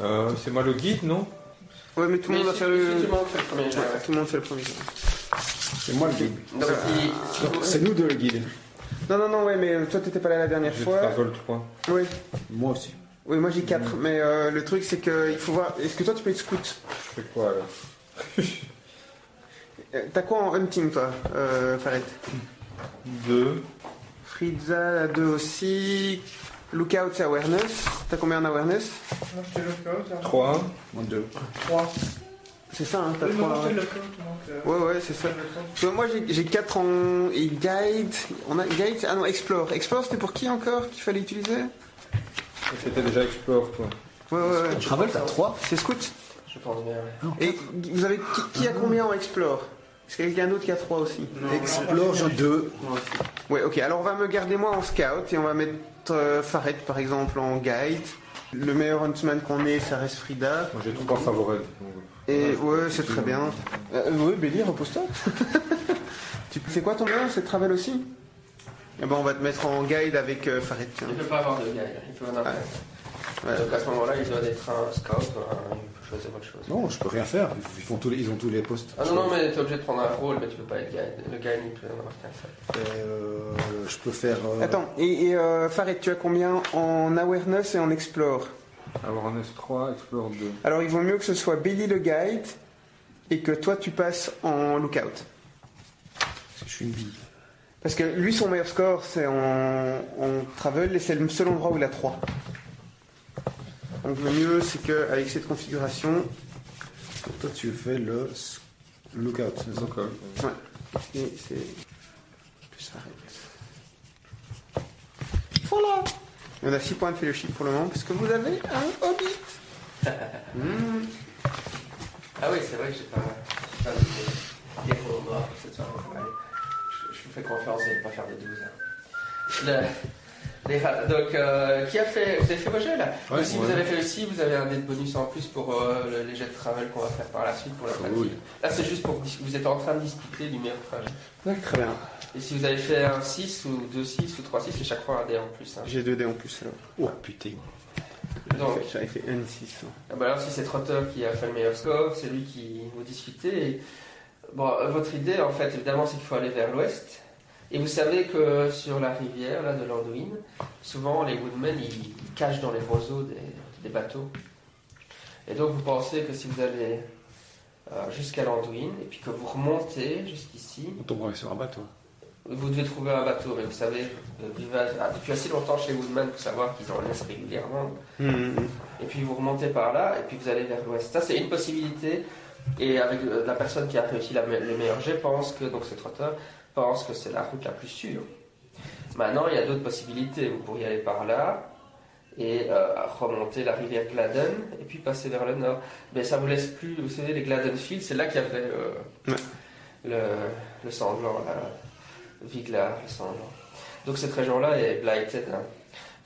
Euh, c'est moi le guide, non? Ouais, mais tout le monde a si- fait si le. tout le monde fait le premier jet, Ouais, ouais. tout le monde fait le premier. C'est moi le guide. Donc, il- Donc, C'est nous deux le guide. Non, non, non, ouais, mais toi t'étais pas là la dernière fois. Trazol 3. Oui, Moi aussi. oui, moi j'ai 4. Mais euh, le truc c'est que il faut voir. Est-ce que toi tu peux être scout? Je fais quoi alors? Euh, T'as quoi en hunting toi, euh, Faret 2. Friza a 2 aussi. Lookout c'est awareness. T'as combien en awareness? Non, je te le code. 3. Moi deux. 3. C'est ça, hein, t'as Oui, mais moi, trois. j'ai le code, donc. euh, Ouais, ouais, c'est ça. Parce que moi j'ai j'ai 4 en et guide. On a guide. Ah non, explore. Explore c'était pour qui encore qu'il fallait utiliser? C'était déjà Explore, toi. Ouais, ouais, ouais. Travel, t'as 3 C'est scout. Je pense bien. ouais. Et vous avez qui, qui a combien en explore? Est-ce qu'il y a quelqu'un d'autre qui a 3 aussi Explore, j'en ai 2. Ouais, ok. Alors on va me garder moi en scout et on va mettre euh, Faret par exemple en guide. Le meilleur huntsman qu'on ait, ça reste Frida. Moi j'ai trois favoris. Et ouais, c'est très bien. Euh, ouais, Béli, repose-toi. tu c'est quoi ton meilleur C'est Travel aussi? Eh ben on va te mettre en guide avec euh, Faret. tiens. Il ne peut pas avoir de guide, il peut en avoir. Ouais. Donc à ce moment-là, il doit être un scout, ou un- choisir autre chose. Non, je peux rien faire. Ils, font tous les, ils ont tous les postes. Ah non, non, mais t'es obligé de prendre un rôle, mais tu peux pas être guide. Le guide, il peut en avoir qu'un seul. Euh, je peux faire. euh, Attends, et, et euh, Faret, tu as combien en awareness et en explore? Alors en S3, Explore 2. Alors il vaut mieux que ce soit Billy le guide et que toi tu passes en lookout. parce que je suis une bille. Parce que lui son meilleur score c'est en, en travel et c'est le seul endroit où il a 3. Donc le mieux c'est qu'avec cette configuration, Donc, toi, tu fais le lookout. c'est ça Donc, euh, et c'est. Voilà On a 6 points de fellowship pour le moment parce que vous avez un hobbit. Hmm. Ah oui, c'est vrai que j'ai pas, pas de morts cette soirée. Je, je vous fais confiance et ne pas faire de 12. hein. Le- les donc, euh, qui a fait Vous avez fait vos jeux là Ouais, Si ouais. vous avez fait aussi, vous avez un dé de bonus en plus pour euh, le- les jets de travel qu'on va faire par la suite pour la oui. Là, c'est juste pour vous êtes en train de discuter du meilleur trajet. Très bien. Et si vous avez fait un 6 ou 2 6 ou 3 6, c'est chaque fois un dé en plus. hein. J'ai 2 dés en plus alors. Oh putain. Donc, J'avais fait N6. Ah bah alors si c'est Trotter qui a fait le meilleur score, c'est lui qui vous discutez. Et, bon, votre idée en fait évidemment c'est qu'il faut aller vers l'ouest. Et vous savez que sur la rivière là, de l'Anduin, souvent les woodmen ils cachent dans les roseaux des, des bateaux. Et donc vous pensez que si vous allez euh, jusqu'à l'Anduin et puis que vous remontez jusqu'ici, On tombera sur un bateau. vous devez trouver un bateau. Mais vous savez, vivez à- depuis assez longtemps chez les woodmen pour savoir qu'ils en laissent régulièrement. Hmm. Et puis vous remontez par là, et puis vous allez vers l'ouest. Ça, c'est une possibilité. Et avec euh, la personne qui a réussi la me- le meilleur jet, pense que, donc ce trotteur, pense que c'est la route la plus sûre. Maintenant, il y a d'autres possibilités. Vous pourriez aller par là, et euh, remonter la rivière Gladden, et puis passer vers le nord. Mais ça vous laisse plus, vous savez, les Gladden Fields, c'est là qu'il y avait euh, Ouais. le, le sanglant, là, Vigla, le sanglant. Donc cette région-là est blighted. hein.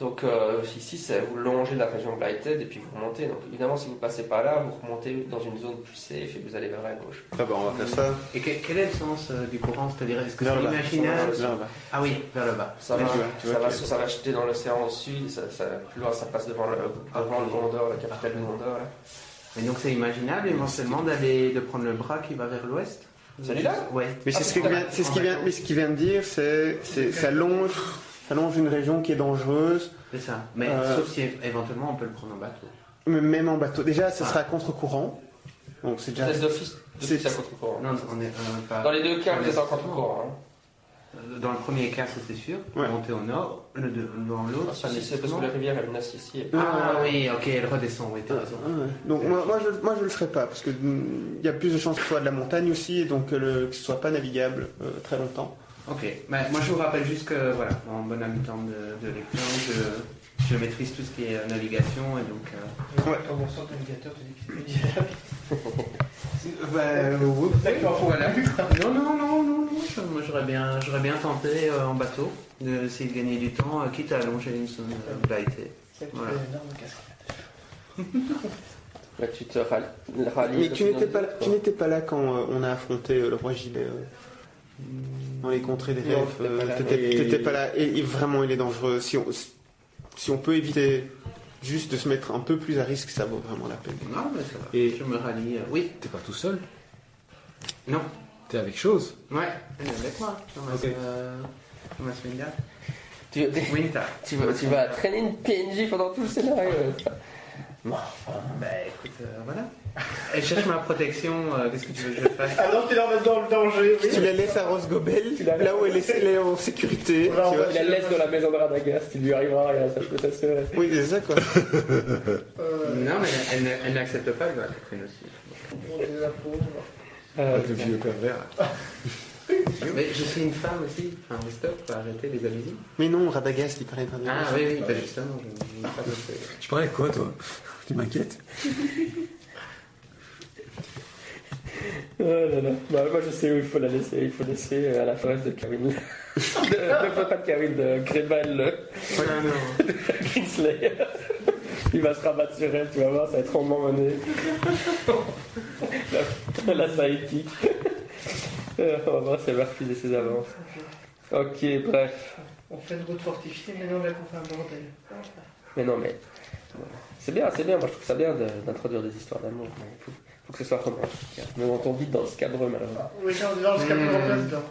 Donc euh, ici, vous longez la région Blighted et puis vous remontez. Donc évidemment, si vous passez par là, vous remontez dans une zone plus safe et vous allez vers la gauche. Ah bah on va faire ça. Et que- quel est le sens euh, du courant? C'est-à-dire, est-ce que Vers c'est bas. Ah oui, vers le bas. Ça va, tu vois, tu ça, va, ça va jeter dans l'océan au sud. Ça, ça- plus loin, ça passe devant le, devant le Gondor, la capitale du Gondor. là. Et donc c'est imaginable éventuellement d'aller de prendre le bras qui va vers l'ouest? Celui-là Ouais. Mais c'est Ah, ce c'est vient, ce qu'il vient, mais ce qu'il vient de dire, c'est, c'est, ça longe, ça longe une région qui est dangereuse, C'est ça. Mais Euh, sauf si éventuellement on peut le prendre en bateau. mais même en bateau. Déjà, ça Ah. sera à contre-courant, donc c'est déjà. D'office C'est- à contre-courant. Non, on est euh, pas. Dans les deux cas, vous êtes en contre-courant. hein. Dans le premier cas, ça, c'est sûr. Ouais. Monter au nord. Le deux- dans l'autre, Ah, c'est parce que la rivière, elle nasse ici. Ah oui, ok, elle redescend, oui, t'as Ah, raison. ouais. Donc moi, moi, je, moi je le ferai pas parce que mm, il y a plus de chances que ce soit de la montagne aussi et donc que, ce soit pas navigable euh, très longtemps. Ok, bah, moi je vous rappelle juste que, voilà, en bon habitant de, de lecture, je, je maîtrise tout ce qui est euh, navigation et donc. euh, Ouais. Quand on sort le navigateur, tu dis que c'est plus rapide. Bah. D'accord, Voilà. Non, non, non, non, non, moi j'aurais bien, j'aurais bien tenté euh, en bateau d'essayer de gagner du temps, euh, quitte à allonger une zone euh, que tu Voilà. Là, tu te rallies. Mais de tu n'étais pas, tu pas là quand euh, on a affronté euh, le roi Gilet euh, dans les contrées des rêves. là. T'étais pas là et, et vraiment il est dangereux. Si on, si on peut éviter juste de se mettre un peu plus à risque, ça vaut vraiment la peine. Non, mais ça va. Et- Je me rallie. euh, oui, T'es pas tout seul? Non. T'es avec chose? Ouais, elle est avec moi. Thomas, Ok. euh, Thomas. Tu, Winter. tu vas, tu vas traîner une PNJ pendant tout le scénario. Bon, enfin, Bah écoute, euh, voilà. Elle cherche ma protection, euh, qu'est-ce que tu veux que je fasse Alors tu la remets dans le danger, oui. Tu la laisses à Rose Gobel, là où elle est, elle est en sécurité. Voilà, tu vois. la laisse dans la maison de Radagast, il lui arrivera rien, ça peut s'assurer. Oui, c'est ça quoi. Euh, Non, mais elle, elle, elle n'accepte pas, elle va Catherine aussi. je la pose. Euh, Avec le vieux pervers. Mais je suis une femme aussi. Enfin, stop, faut arrêter les amusies. Mais non, Radagast, il parlait de Radagast. Ah oui, oui, bah justement, je je Tu parlais de quoi, toi? Tu m'inquiètes? Oh là là. Bah, moi je sais où il faut la laisser. Il faut laisser euh, à la forêt de Karine. de, de, pas de Karine, de Grébel, le Ah non. Kingslayer. Il va se rabattre sur elle, tu vas voir, ça va être emmené. la, la sidekick. Euh, On va voir si elle va refuser ses avances. Ok, bref. On fait une route fortifiée, mais non, là qu'on fait un bordel. Mais non, mais. C'est bien, c'est bien. Moi je trouve ça bien de- d'introduire des histoires d'amour. Mais faut, faut que ce soit romantique. Mais on tombe vite dans ce cadre malheureusement. Oui, envie de Hmm. en place dedans.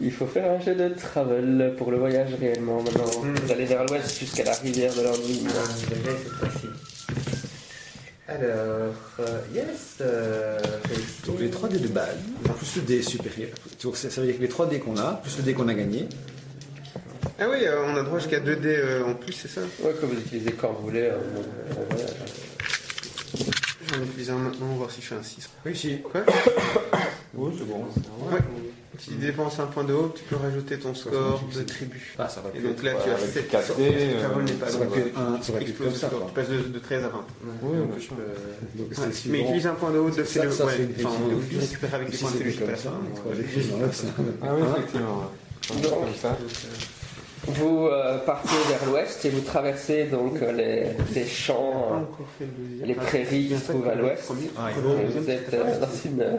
Il faut faire un jet de travel pour le voyage réellement maintenant. Vous allez vers l'ouest jusqu'à la rivière de l'ennui. Ah. Alors, euh, yes. Euh. Donc les 3 dés de base, plus le dé supérieur. Donc ça ça veut dire que les 3 dés qu'on a, plus le dé qu'on a gagné, Ah oui, euh, on a droit jusqu'à 2 dés euh, en plus, c'est ça? Ouais, que vous utilisez quand vous voulez. euh, voyage. J'en utilise un maintenant, on va voir si je fais un 6. réussi. Quoi Oui, c'est bon. Ouais. Si tu dépenses un point de haut, tu peux rajouter ton score de tribu. Ah, ça va Et donc là, tu as avec 7 quatre dés, Carole euh, ça être comme ça, le quoi. Tu passes de, de 13 à 20. Oui, Donc, on peut je peux- Donc Ouais. c'est le Mais utilise un point de haut le c'est une Enfin, récupères avec les Si points de tribu, Ah oui, effectivement. comme ça. Vous euh, partez vers l'ouest et vous traversez donc euh, les, les champs, euh, les prairies qui se trouvent à l'ouest. Ah, et vous êtes euh, dans une,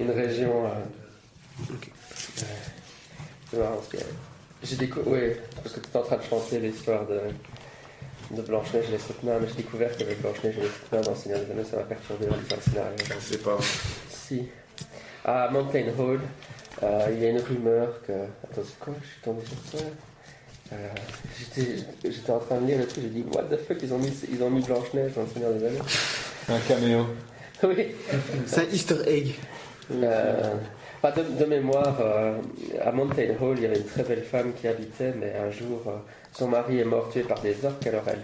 une région. euh, euh, je vais voir, parce que j'ai décou- oui, parce que tu es en train de chanter l'histoire de, de Blanche-Neige et les sept nains, mais j'ai découvert qu'avec Blanche-Neige et les sept nains dans le Seigneur des Anneaux, ça m'a perturbé dans le scénario. Je sais pas. Si. À Mountain Hall, euh, il y a une rumeur que. Attends, c'est quoi? Je suis tombé sur ça. Euh, J'étais j'étais en train de lire le truc, j'ai dit What the fuck, ils ont mis, ils ont mis Blanche-Neige dans le Seigneur des Anneaux. Un caméo. oui. C'est un Easter egg. Euh, pas de, de mémoire, euh, à Mountain Hall, il y avait une très belle femme qui habitait, mais un jour, euh, son mari est mort tué par des orques, alors elle,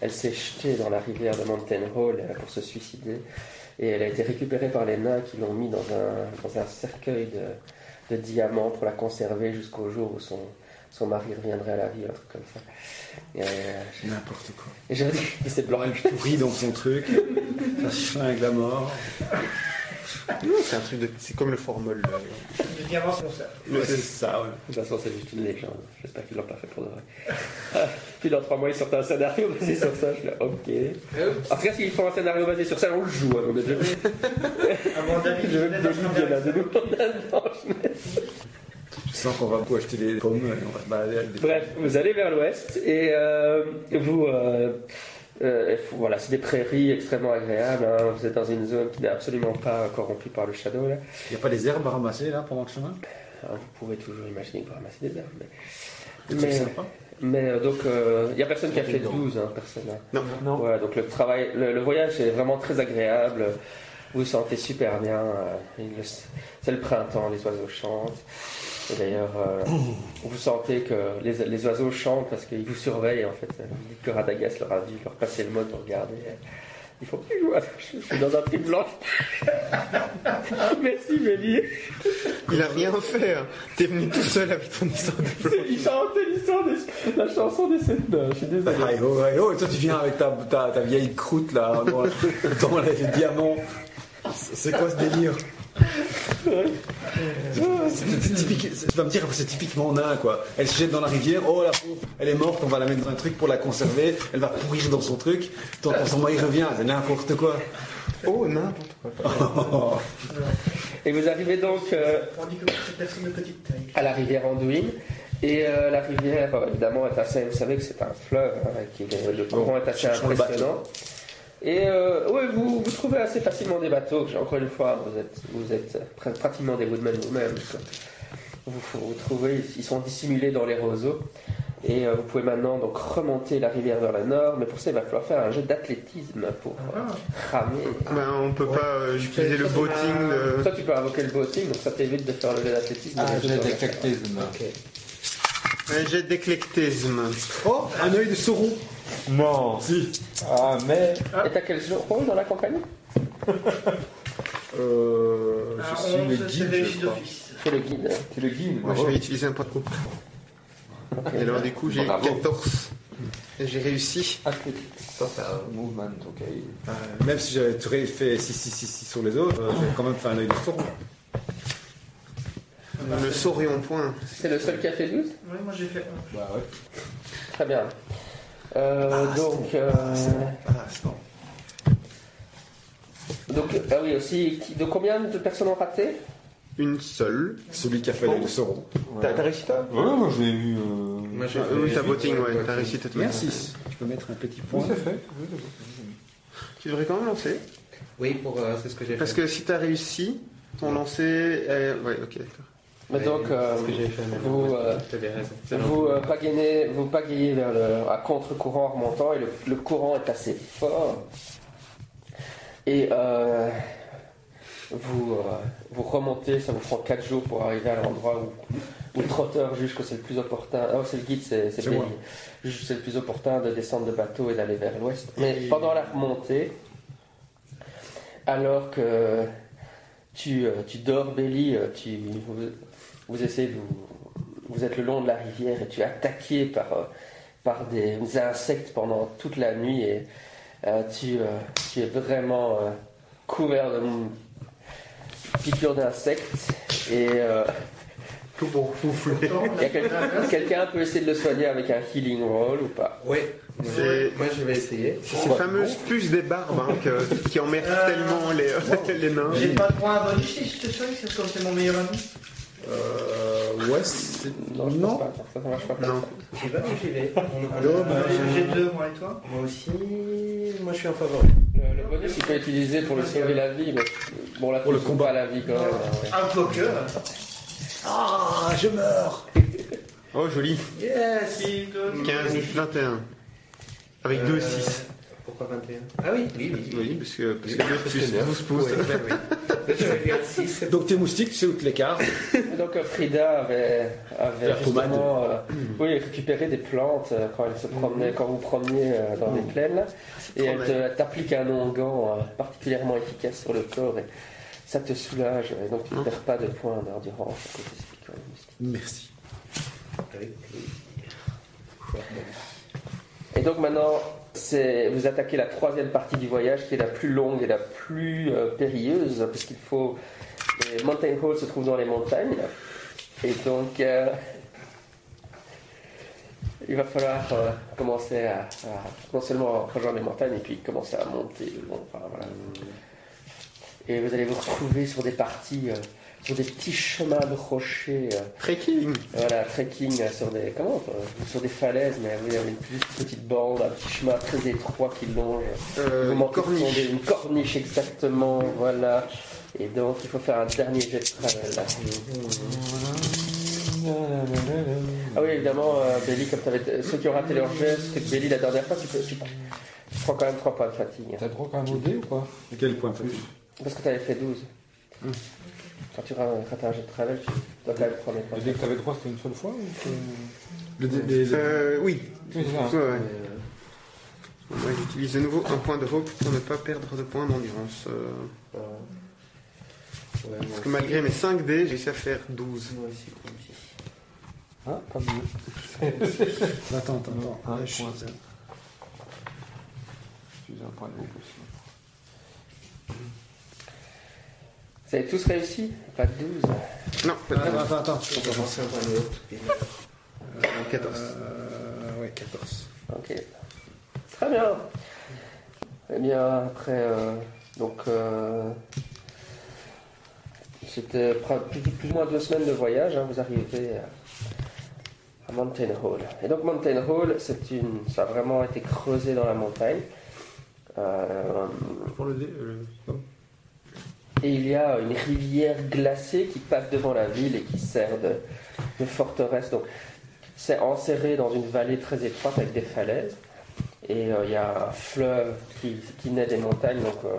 elle s'est jetée dans la rivière de Mountain Hall euh, pour se suicider. Et elle a été récupérée par les nains qui l'ont mis dans un, dans un cercueil de, de diamants pour la conserver jusqu'au jour où son, son mari reviendrait à la vie, un truc comme ça. Et, euh, N'importe quoi. et j'avais dit que c'est blanc. Elle pourrit dans son truc, ça se flingue la mort. C'est un truc de. C'est comme le formol. là. Le diamant, c'est pour ça. Ouais, c'est ça, ouais. De toute façon, c'est juste une légende. J'espère qu'ils l'ont pas fait pour de vrai. Puis dans trois mois, ils sortent un scénario basé sur ça. Je suis là, ok. En tout cas, s'ils font un scénario basé sur ça, on le joue. hein. On est mon avis, Je veux que David de nous. Je sens qu'on va beaucoup acheter des pommes et on va se balader avec des Bref, vous allez vers l'ouest et euh, vous. euh, euh, voilà, c'est des prairies extrêmement agréables. hein. Vous êtes dans une zone qui n'est absolument pas corrompue par le shadow. Là. Il n'y a pas des herbes à ramasser là pendant le chemin? Alors, vous pouvez toujours imaginer que vous ramassez des herbes. Mais, C'est mais, sympa. mais, euh, donc, euh, il n'y a personne qui a fait 12, hein, personne. hein. Non. Voilà, donc le travail, le, le voyage est vraiment très agréable. Vous vous sentez super bien. euh, C'est le printemps, les oiseaux chantent. Et d'ailleurs, euh, vous sentez que les, les oiseaux chantent parce qu'ils vous surveillent en fait. Vous dites que Radagast leur a dû leur passer le mot pour regarder. Il faut plus jouer. Je suis dans un trip blanc. Merci Mélie. Il a rien fait. hein. T'es venu tout seul avec ton histoire de plan. Il chantait l'histoire de la chanson des sept nains. Je suis désolé. Hi ho, hi ho, et toi tu viens avec ta, ta, ta vieille croûte là, dans les diamants. C'est quoi ce délire? C'est typique, tu vas me dire c'est typiquement nain quoi. Elle se jette dans la rivière, oh la pauvre, elle est morte, on va la mettre dans un truc pour la conserver, elle va pourrir dans son truc, tant qu'on son mari revient, c'est n'importe quoi. Oh, n'importe quoi. Et vous arrivez donc euh, à la rivière Anduin. Et euh, la rivière, euh, évidemment, est assez. Vous savez que c'est un fleuve, hein, qui le courant est assez impressionnant. Et euh, ouais, vous, vous trouvez assez facilement des bateaux. Encore une fois, vous êtes, vous êtes pr- pratiquement des woodmen vous-même. Vous, vous trouvez, ils sont dissimulés dans les roseaux. Et euh, vous pouvez maintenant donc remonter la rivière vers le nord, mais pour ça il va falloir faire un jeu d'athlétisme pour euh, ramer. Ben, on peut pas euh, utiliser le boating de... Toi tu peux invoquer le boating, donc ça t'évite de faire le jeu d'athlétisme. Ah, Mais j'ai je- d'éclectisme. Un jet d'éclectisme. Oh, un œil de Sauron. Non. Si. Ah, mais. Et t'as quel rôle dans la compagnie? Euh, je suis le 11, c'est guide, je crois. d'office. C'est le guide. C'est le guide. Moi, je vais utiliser un point de coupe. Et alors, du coup, j'ai Bravo. 14. Et j'ai réussi. Athlétique. Movement, ok. Euh, même si j'avais tout fait 6, 6, 6, 6 sur les autres, euh, j'avais quand même fait un œil de Sauron. Le saurion point. C'est le seul qui a fait 12 Oui, moi j'ai fait un. Bah ouais. Très bien. Euh, donc, euh, Ah, bon. donc, ah oui aussi, donc combien de personnes ont raté? Une seule. Celui qui a fait de Sauron. T'as réussi toi? Ouais, moi j'ai eu. Euh... Moi, j'ai Ah, fait oui, t'as voting, ouais. T'as réussi ta 6. Tu peux mettre un petit Oui, point. c'est fait. Oui, c'est Tu devrais quand même lancer. Oui, pour, euh, c'est ce que j'ai fait. Parce que si t'as réussi, ton lancer. Ouais, ok, d'accord. Mais donc, euh, C'est ce que j'ai fait. mais vous, euh, vous, euh, pagayez, vous pagayez vers le, à contre-courant en remontant et le, le courant est assez fort. Et euh, vous, euh, vous remontez, ça vous prend 4 jours pour arriver à l'endroit où, où le trotteur juge que c'est le plus opportun. Ah, c'est le guide, c'est c'est le plus opportun de descendre de bateau et d'aller vers l'ouest. Mais pendant la remontée, alors que tu, tu dors, Belly, euh, tu, vous, vous essayez de vous, vous êtes le long de la rivière et tu es attaqué par, euh, par des insectes pendant toute la nuit et euh, tu, euh, tu es vraiment euh, couvert de piqûres d'insectes et euh, Tout pour souffler. il y a quel- quelqu'un peut essayer de le soigner avec un healing roll ou pas? Oui, C'est- moi je vais essayer. Ces fameuses puces des barbes hein, que- qui emmerdent Euh, tellement les, les nains. J'ai pas de point à bonus si je te soigne, c'est comme c'est mon meilleur ami. Euh, ouais, c'est. Non, je Non. pense pas. Ça, ça marche pas. Non. J'y vais ou j'y vais On- euh, bah, J'ai deux, moi et toi. Moi aussi, moi je suis en favori. Le, le bonus, il peut être utilisé pour le sauver la vie, mais bon, là, Pour le combat. pas la vie quand même. ouais. Un quoique. Ah, je meurs Oh, joli. Yes 15, 21. Avec 2, 6. Pourquoi 21 Ah oui, oui, oui. Oui, parce que, parce que Oui, deux parce puces, que neuf. 12 pouces. Ouais, oui. Je vais faire 6. Donc tes moustiques, tu sais où tu les cartes. Et Donc euh, Frida avait, justement euh, oui, récupéré des plantes euh, quand elle se promenait, quand vous promeniez euh, dans les plaines, et elle te- elle t'applique un onguent euh, particulièrement efficace sur le corps et ça te soulage, et donc tu ne perds pas de points d'endurance à cause de ces piqûres de moustiques. Merci. Avec plaisir. Et donc maintenant, vous attaquez la troisième partie du voyage qui est la plus longue et la plus euh, périlleuse, puisqu'il faut. Mountain Hall se trouve dans les montagnes. Et donc, euh, il va falloir euh, commencer à, non seulement rejoindre les montagnes, et puis commencer à monter. Et vous allez vous retrouver sur des parties, sur des petits chemins de rochers. euh, Trekking. voilà, trekking euh, sur des comment euh, sur des falaises, mais oui, il y avait une petite, petite bande, un petit chemin très étroit qui longe. Euh, une corniche. tomber, une corniche exactement, voilà. Et donc il faut faire un dernier jet de travel. là. Ah oui, évidemment, euh, Belly, comme t'avais ceux qui ont raté leur jet, c'était que Belly la dernière fois, tu, peux, tu, tu prends quand même 3 points de fatigue. T'as droit quand même au dé ou pas? Quel point fatigue Parce que t'avais fait 12. Quand tu ra- rates un jet de travel, tu dois quand même prendre les points Le dé que t'avais droit c'était une seule fois ou que- le, dé- les- les- Euh, oui. Oui, c'est ça. Ouais, ouais. Ouais, J'utilise de nouveau un point de hope pour ne pas perdre de points d'endurance. euh, Ouais, moi parce que malgré mes 5 dés, j'ai réussi à faire 12. Moi aussi, moi aussi. Ah, pas mieux. Attends, attends, attends. Un Ouais, je- point. J'utilise un point de groupe aussi. Vous avez tous réussi Pas de 12. Non, pas de Attends, attends, attends. On de haute. et- Euh, 14. Euh, ouais, 14. Ok. Très bien. Eh bien, après, euh, donc, euh, c'était plus, plus ou moins deux semaines de voyage. hein, vous arrivez à, à Mountain Hall. Et donc, Mountain Hall, c'est une, ça a vraiment été creusé dans la montagne. Euh, Pour le dé, euh, non. Et il y a une rivière glacée qui passe devant la ville et qui sert de, forteresse. Donc, c'est enserré dans une vallée très étroite avec des falaises. Et euh, il y a un fleuve qui, qui naît des montagnes, donc euh,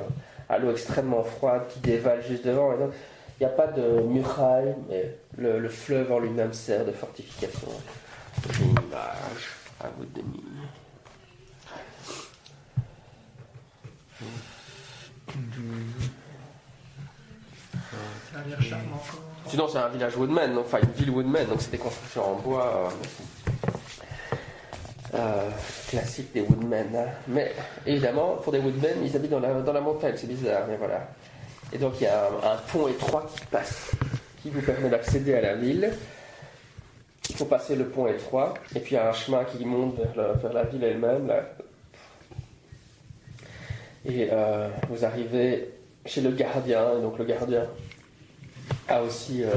à l'eau extrêmement froide, qui dévale juste devant. Il n'y a pas de muraille, mais le, le fleuve en lui-même sert de fortification. Une image à vous donner. Ça a l'air charmant. quoi. Sinon, c'est un village woodman, enfin une ville woodman, donc c'est des constructions en bois euh, euh, classiques des woodmen. hein. Mais évidemment, pour des woodmen, ils habitent dans la, dans la montagne, c'est bizarre, mais voilà. Et donc il y a un, un pont étroit qui passe, qui vous permet d'accéder à la ville. Il faut passer le pont étroit, et puis il y a un chemin qui monte vers, le- vers la ville elle-même. là. Et euh, vous arrivez chez le gardien, et donc le gardien a aussi. euh,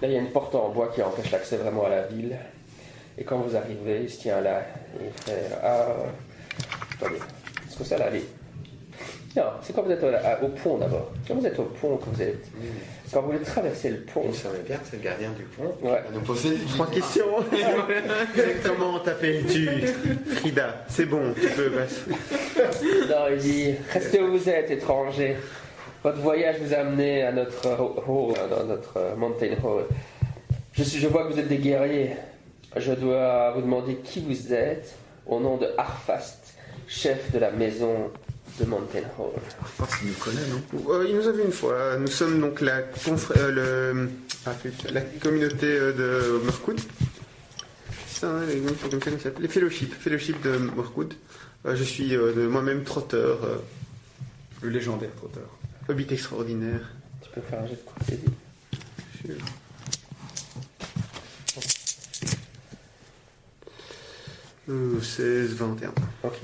là, il y a une porte en bois qui empêche l'accès vraiment à la ville. Et quand vous arrivez, il se tient là et il fait Ah, euh, attendez, est-ce que ça là allez Non, c'est quand vous êtes à- à- au pont d'abord. Quand vous êtes au pont, que vous êtes. Quand vous voulez traverser le pont. Il savait bien que c'est le gardien du pont. Ouais. À nous poser Trois questions. Comment t'appelles-tu Frida, c'est bon, tu peux passer. Non, il dit Restez où vous êtes, étranger. Votre voyage vous a amené à notre hall, dans notre euh, mountain hall. Je, suis, je vois que vous êtes des guerriers. Je dois vous demander qui vous êtes au nom de Arfast, chef de la maison de Mountain Hall. Je pense qu'il nous connaît, non? Euh, il nous a vu une fois. Nous sommes donc la, euh, le, ah, putain, la communauté euh, de. C'est ça, hein, les, comme ça, comment ça s'appelle les fellowship, fellowship de. Euh, je suis euh, de moi-même trotteur, euh, Le légendaire trotteur. Hobbit extraordinaire. Tu peux faire un jet de courtoisie. Sûr. Euh, 16, 21. Ok.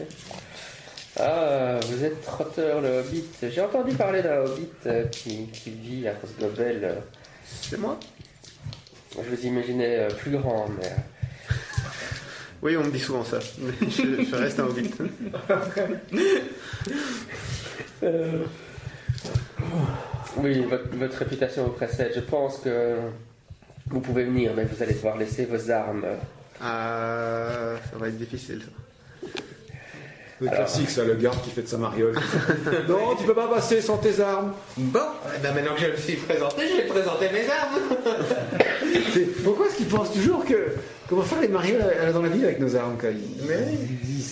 Ah, vous êtes Trotteur le Hobbit. J'ai entendu parler d'un Hobbit euh, qui, qui vit à Gobel. euh. C'est moi? Je vous imaginais euh, plus grand, mais. euh, Oui, on me dit souvent ça. Mais je, je reste un hobbit. Oui, votre, votre réputation vous précède. Je pense que vous pouvez venir, mais vous allez devoir laisser vos armes. Ah, ça va être difficile ça. Le classique, ça, le garde qui fait de sa mariole. non, tu peux pas passer sans tes armes. Bon, eh ben maintenant que je me suis présenté, je vais présenter mes armes. Pourquoi est-ce qu'ils pensent toujours que va faire les marioles euh, dans la ville avec nos armes quand ils... Mais- ils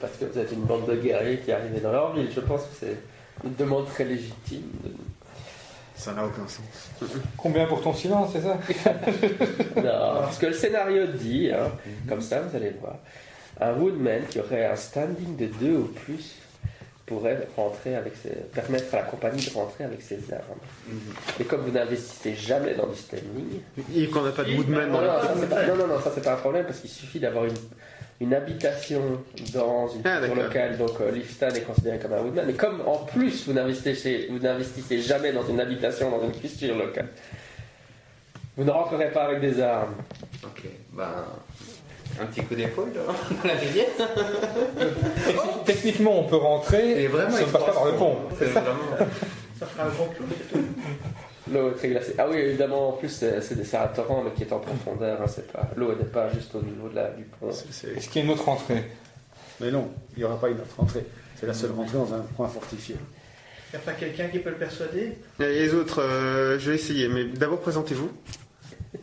Parce que vous êtes une bande de guerriers qui arrivez dans leur ville. Je pense que c'est une demande très légitime. Ça n'a aucun sens. Combien pour ton silence, c'est ça Non, parce que le scénario dit, hein, comme ça vous allez voir, un Woodman qui aurait un standing de 2 ou plus pourrait rentrer avec ses, permettre à la compagnie de rentrer avec ses armes. Et comme vous n'investissez jamais dans du standing, Et qu'on n'a pas de woodman dans non, la non, non, non, ça c'est pas un problème parce qu'il suffit d'avoir une, une habitation dans une Ah, culture locale, donc euh, est considéré comme un Woodman. Mais comme en plus vous n'investissez, vous n'investissez jamais dans une habitation, dans une culture locale, vous ne rentrerez pas avec des armes. Ok, ben. Un petit coup d'épaule dans dans la rivière. Techniquement, on peut rentrer Et vraiment, on il passe pas par le pont. C'est vraiment. Ça fera un gros clou, c'est tout. L'eau est très glacée. Ah oui, évidemment, en plus, c'est des- un torrent, mais qui est en profondeur. hein, c'est pas L'eau n'est pas juste au niveau de la, du pont. C'est- c'est- Est-ce qu'il y a une autre entrée Mais non, il n'y aura pas une autre entrée. C'est la seule rentrée dans un point fortifié. Y a pas quelqu'un qui peut le persuader? Les autres, euh, je vais essayer, mais d'abord présentez-vous.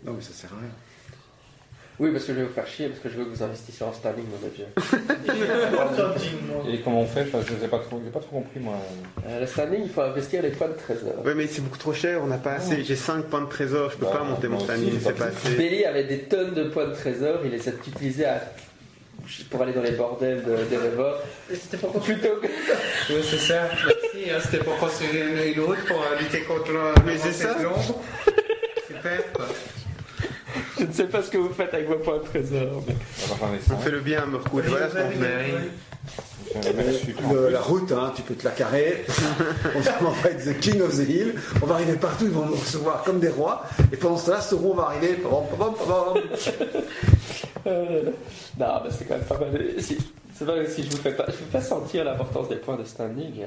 Non, mais ça sert à rien. Oui, parce que je vais vous faire chier, parce que je veux que vous investissiez en standing, mon de moi. Et comment on fait? Enfin, Je n'ai pas, trop- j'ai pas trop compris, moi. Euh, le standing, il faut investir les points de trésor. Ouais, mais c'est beaucoup trop cher, on n'a pas assez. J'ai 5 points de trésor, je peux Bah, pas monter mon j'ai c'est pas pas assez. Belly avait des tonnes de points de trésor, il les a utilisés à- pour aller dans les bordels de, des rêveurs. Et c'était pour Plutôt que. Oui, c'est ça. Merci, hein, c'était pour construire une, une route pour lutter contre le. Mais c'est ça. de. Super, quoi. Je ne sais pas ce que vous faites avec vos points de trésor. mais- On fait le bien à Mirkwood, voilà ce qu'on fait. Le- la route, hein, tu peux te la carrer. on va être the king of the hill. On va arriver partout, ils vont nous recevoir comme des rois. Et pendant ce temps-là, ce roi va arriver. Euh, non, mais c'est quand même pas mal. Si, c'est vrai que si je vous fais pas, je vous fais pas sentir l'importance des points de standing. euh,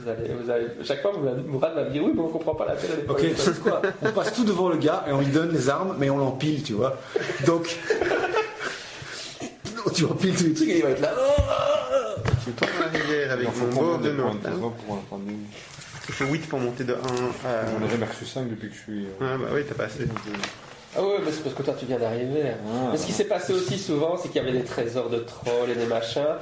Vous allez, vous allez, chaque fois, vous, Mourad va me dire oui, mais on comprend pas la peine Ok, tu sais quoi? On passe tout devant le gars et on lui donne les armes, mais on l'empile, tu vois. Donc. Non, tu empiles tous les trucs et il va être là. Je tombe dans la rivière avec mon beau de standing Il faut 8 pour monter de 1 à. Ai jamais reçu 5 depuis que je suis. euh, Ah bah oui, t'as pas assez. Ah ouais, mais c'est parce que toi tu viens d'arriver. Ah. Mais ce qui s'est passé aussi souvent, c'est qu'il y avait des trésors de trolls et des machins.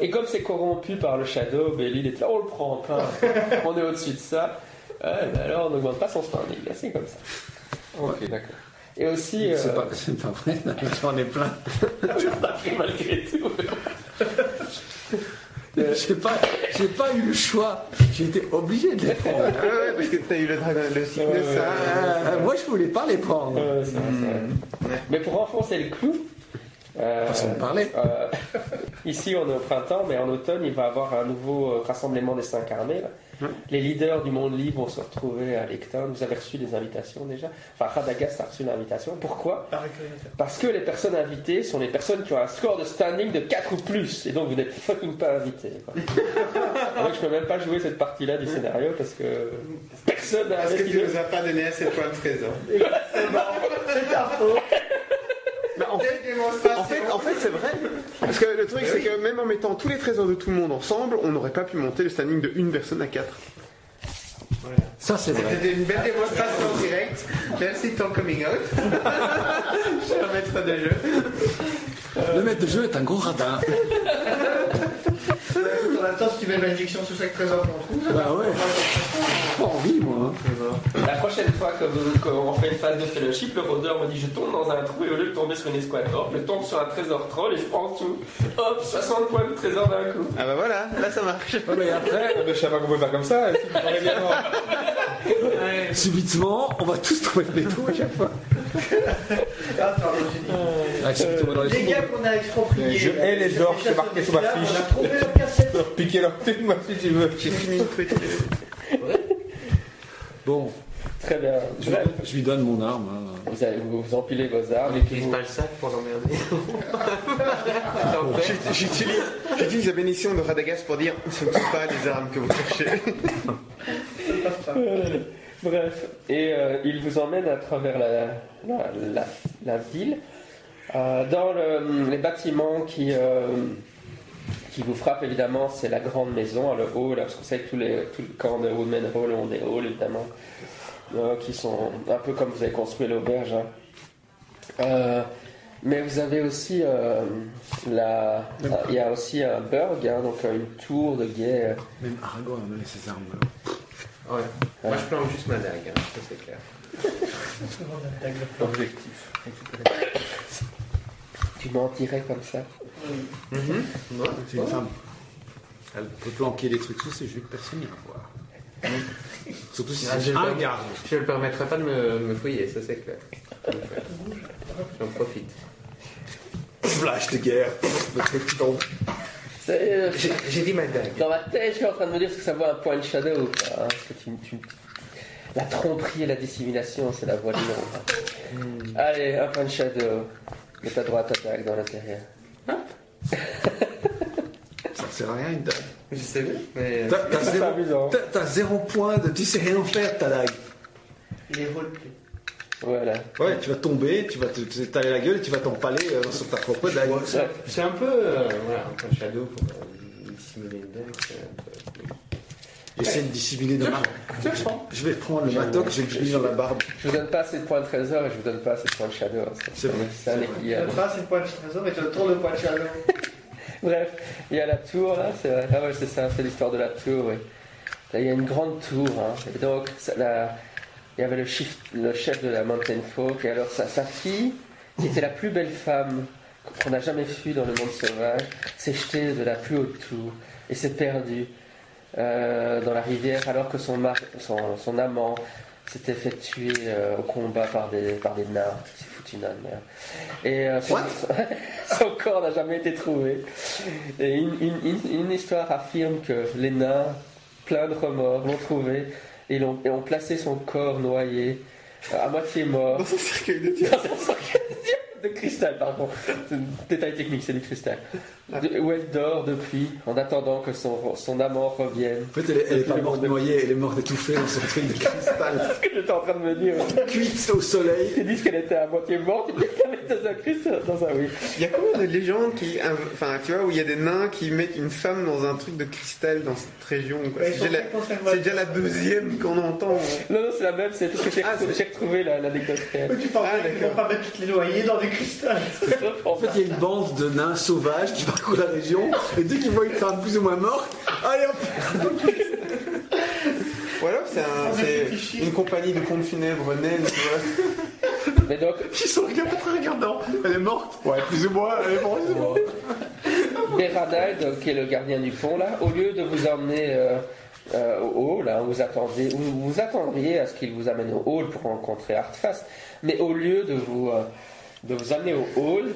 Et comme c'est corrompu par le Shadow, ben l'île est là, on le prend pas. on est au-dessus de ça. Ouais, alors on n'augmente pas son standing. C'est comme ça. Ok, d'accord. Et aussi, euh, C'est pas, c'est pas vrai, j'en ai plein. on a pris malgré tout. J'ai pas, j'ai pas eu le choix. J'ai été obligé de les prendre. Ah ouais, parce que t'as eu le dragon, le sickness, Ouais. Euh, moi, je voulais pas les prendre. Vrai, vrai. Mais pour enfoncer le clou, euh, Façon de parler. euh, ici on est au printemps, mais en automne il va y avoir un nouveau euh, rassemblement des cinq armées. là. Les leaders du monde libre vont se retrouver à Lecton. Vous avez reçu des invitations déjà. Enfin, Radagast a reçu l'invitation. Pourquoi? Par curiosité. Parce que les personnes invitées sont les personnes qui ont un score de standing de 4 ou plus. Et donc vous n'êtes fucking pas invités. quoi. donc je peux même pas jouer cette partie-là du scénario parce que personne n'a Parce que tu nous as pas donné assez de points de trésor. C'est ta faute. Bah, en fait, Quelle démonstration en fait, en fait, c'est vrai. Parce que le truc, c'est que même en mettant tous les trésors de tout le monde ensemble, on n'aurait pas pu monter le standing de une personne à 4. Ça, c'est vrai. C'était une belle démonstration en direct. Merci de ton coming out. Cher maître de jeu. Le maître de jeu est un gros radin. En même temps, si tu mets l'injection sur chaque trésor qu'on trouve, Bah ouais. Pas envie, moi. hein. La prochaine fois que vous- qu'on fait une phase de fellowship, le rôdeur me dit je tombe dans un trou et au lieu de tomber sur une escouade d'or, je tombe sur un trésor troll et je prends tout. Hop, 60 points de trésor d'un coup. Ah bah voilà, là ça marche. Ouais, mais après, Ah, je savais pas qu'on pouvait faire comme ça. si, bien subitement, on va tous trouver les trous à chaque fois. Ah, dans les gars qu'on a expropriés. Je hais les orques, c'est marqué sur ma On a fiche. trouvé leur cassette. Leur piquer leur tête, moi, si tu veux. J'ai fini. Bon, Très bien. je, Bref, je lui donne mon arme. hein. vous, allez- vous, vous empilez vos armes et puis n'utilise vous... pas le sac pour l'emmerder. J'utilise- J'utilise j'utilise la bénédiction de Radagast pour dire ce ne sont pas les armes que vous cherchez. Bref, et euh, il vous emmène à travers la, la, la- la ville, euh, dans le- les bâtiments qui, euh, qui vous frappent évidemment, c'est la grande maison, le hall, parce vous savez que tous les, tout le camp de Woodman Hall ont des halls évidemment, euh, qui sont un peu comme vous avez construit l'auberge. hein. Euh, mais vous avez aussi euh, la, il y a aussi un burg, hein, donc euh, une tour de guet. euh, Même Aragorn a donné ses armes. Ouais. Moi je plante juste ma dague, hein, ça c'est clair. Objectif. Tu mentirais comme ça C'est une femme. Elle peut planquer des trucs sous ses jupes, personne n'ira voir. Surtout si Ah, c'est je un garde. Je ne le permettrai pas de me, me fouiller, ça c'est clair. J'en profite. Flash de guerre. Le truc qui tombe. C'est, euh, J'ai dit ma dague. Dans ma tête, je suis en train de me dire ce que ça vaut un point de shadow ou pas. hein, parce que tu, tu- La tromperie et la dissimulation, c'est la voie de l'ombre. Allez, un point de shadow. Et ta droite attaque dans l'intérieur. Ça sert à rien une dague. Je sais bien, mais. T'as t'as C'est zéro, amusant. zéro point de. Tu sais rien faire ta dague. Il est roleplay. Voilà. Ouais, tu vas tomber, tu vas te tailler la gueule et tu vas t'empaler euh, sur ta propre dague. Ouais. C'est un peu. euh, voilà, un peu shadow pour euh, dissimuler une dague. J'essaie de dissimuler dans ma. Je vais prendre le matok, je vais le glisser dans la barbe. Je vous donne pas assez de points de trésor et je vous donne pas assez de points de shadow. hein, c'est- vrai. C'est un équilibre. as pas assez de points de trésor et tu as trop de points de shadow. Bref, il y a la tour là, c'est ah ouais, c'est ça, c'est l'histoire de la tour. oui. Là, il y a une grande tour. Hein. Et donc, ça- la- il y avait le chef, le chef de la Mountain Folk, et alors sa, sa fille, qui était la plus belle femme qu'on a jamais vue dans le monde sauvage, s'est jetée de la plus haute tour et s'est perdue euh, dans la rivière alors que son, mar- son, son amant s'était fait tuer euh, au combat par des, par des nains. C'est foutu nain de merde. Et euh, son, son corps n'a jamais été trouvé. Et une, une- une- une histoire affirme que les nains, pleins de remords, l'ont trouvé et, l'ont- et ont placé son corps noyé, euh, à moitié mort, Dans un cercueil de dans un cercueil de diamants. de cristal, pardon. C'est un détail technique, c'est du cristal. Où elle dort depuis, en attendant que son, son amant revienne. En fait, elle est, elle est pas morte noyée, elle est morte étouffée dans son truc de cristal, C'est ce que j'étais en train de me dire. cuite au soleil. Ils disent qu'elle était à moitié morte, dans un cristal, dans un oui. Il y a combien de légendes qui. Enfin, tu vois, où il y a des nains qui mettent une femme dans un truc de cristal dans cette région. C'est déjà, la- déjà la deuxième qu'on entend. hein. Non, non, c'est la même, c'est que j'ai Ah, retrouvé, la- l'anecdote réelle. Mais tu penses Ah, pas mettre toutes les noyées dans du cristal En fait, il y a une bande de nains sauvages qui parcourent la région, et dès qu'ils voient une femme plus ou moins morte, allez hop Ou alors c'est un- c'est une compagnie de pompes funèbres naines, tu vois. Mais donc, Ils sont regardés très regardants. Elle est morte Ouais, plus ou moins, elle est morte. plus ou moins. Beradal, donc, qui est le gardien du pont, là, au lieu de vous emmener euh, euh, au hall, vous, attendez, vous, vous attendriez à ce qu'il vous amène au hall pour rencontrer Artfast, mais au lieu de vous, euh, de vous amener au hall,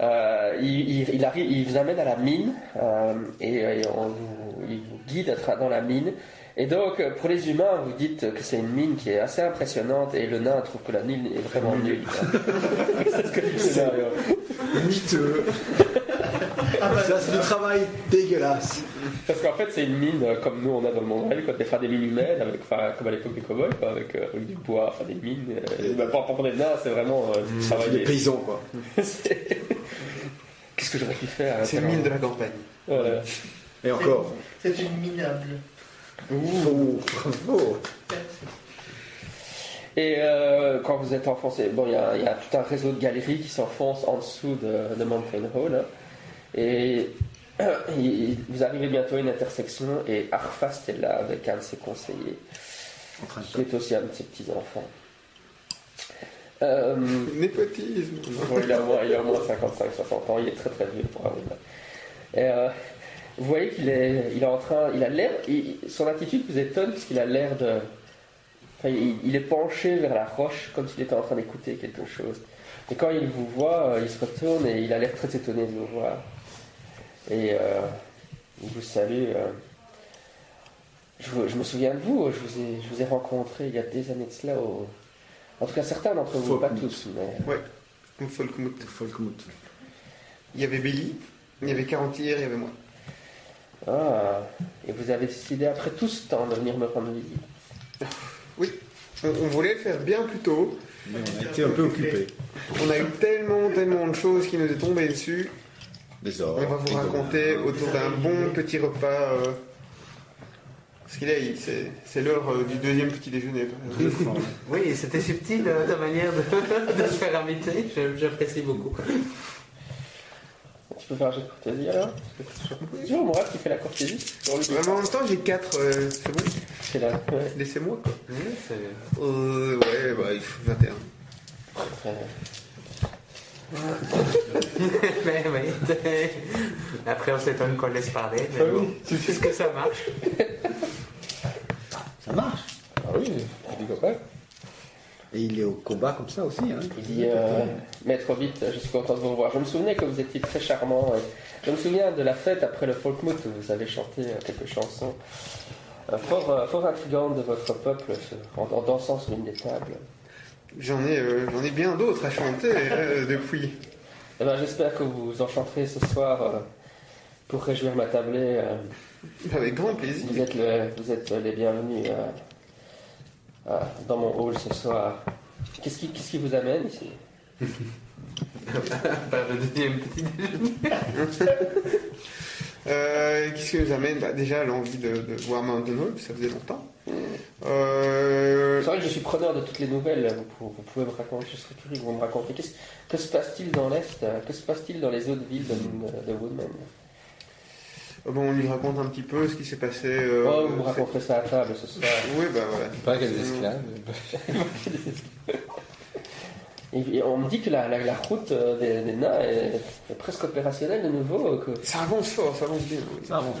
euh, il, il- il arrive, il vous amène à la mine euh, et, il vous guide à dans la mine. Et donc, euh, pour les humains, vous dites que c'est une mine qui est assez impressionnante et le nain trouve que la mine est vraiment nulle. c'est ce que dit le scénario. Miteux. Ça, c'est du travail dégueulasse. Parce qu'en fait, c'est une mine euh, comme nous on a dans le monde réel, quoi, des, enfin, des mines humaines, avec, enfin, comme à l'époque des cowboys, quoi, avec, euh, avec du bois, enfin des mines. Euh, bah, pour, pour des nains, c'est vraiment euh, du travail. Des des- paysans, quoi. Qu'est-ce que j'aurais pu faire à C'est une mine de la campagne. Voilà. Et encore. C'est une minable. Bravo. Et euh, quand vous êtes enfoncé, bon, il y, a- il y a tout un réseau de galeries qui s'enfoncent en dessous de, de Mountain Hall. hein. et il- vous arrivez bientôt à une intersection et Arfast est là avec un de ses conseillers, qui est aussi un de ses petits-enfants. Euh, Népotisme. Bon, il, a moins, il a moins 55-60 ans, il est très très vieux pour humain. Et euh, vous voyez qu'il est, il est en train, il a l'air, il- son attitude vous étonne parce qu'il a l'air de, enfin, il, il est penché vers la roche comme s'il était en train d'écouter quelque chose. Et quand il vous voit, euh, il se retourne et il a l'air très étonné de vous voir. Et euh, il vous salue. euh. je, me souviens de vous, je vous, ai, je vous ai rencontré il y a des années de cela. Au... En tout cas, certains d'entre vous, pas tous, mais. Ou Folkmout. Folkmout. Il y avait Billy, il y avait Carantir, il y avait moi. Ah, et vous avez décidé après tout ce temps de venir me rendre visite. On, on voulait le faire bien plus tôt. Mais on a été un peu occupés. On a eu tellement, tellement de choses qui nous est tombées dessus. Des On va vous raconter autour d'un bon petit repas. euh, Parce qu'il est, c'est c'est l'heure euh, du deuxième petit déjeuner. Oui, c'était subtil euh, ta manière de, de se faire inviter. J'apprécie beaucoup. Tu peux faire un jeu de courtoisie alors C'est toujours Mourad qui fait la courtoisie Mais en même temps, j'ai 4, c'est bon, c'est là. Ouais, laissez-moi quoi. C'est- Euh, ouais, bah, il faut 21. très mais oui. t'es- Après, on s'étonne qu'on laisse parler. Mais bon, tu sais ce que ça marche. Ça marche? Ah oui, je dis quoi Et il est au combat comme ça aussi. Hein. Il dit euh, Maître Hobbit, je suis content de vous revoir. Je me souvenais que vous étiez très charmant. et Je me souviens de la fête après le Folkmout où vous avez chanté euh, quelques chansons euh, fort, euh, fort intrigantes de votre peuple en, en dansant sur une des tables. J'en ai, euh, j'en ai bien d'autres à chanter euh, depuis. Eh ben, J'espère que vous en chanterez ce soir euh, pour réjouir ma tablée. euh, Avec grand Vous plaisir. êtes, le- vous êtes les bienvenus dans mon hall ce soir. Qu'est-ce qui, qu'est-ce qui vous amène ici Par le deuxième petit déjeuner. Euh, Qu'est-ce qui nous amène? Bah, Déjà l'envie de, de voir Mountain Hall, ça faisait longtemps. Euh, C'est vrai que je suis preneur de toutes les nouvelles. Vous, pou- vous pouvez me raconter, je serais curieux que vous me racontiez. Qu'est-ce- que se passe-t-il dans l'Est? Euh, Que se passe-t-il dans les autres villes de, de Woodman? Bon, on lui raconte un petit peu ce qui s'est passé. euh, Oh, vous me raconterez ça à table ce soir. Oui, bah voilà. Pas a des esclaves. Et, on me dit que la, la- la route euh, des, des nains est, est presque opérationnelle de nouveau. Que... Ça avance fort, ça avance bien. oui. Ça avance.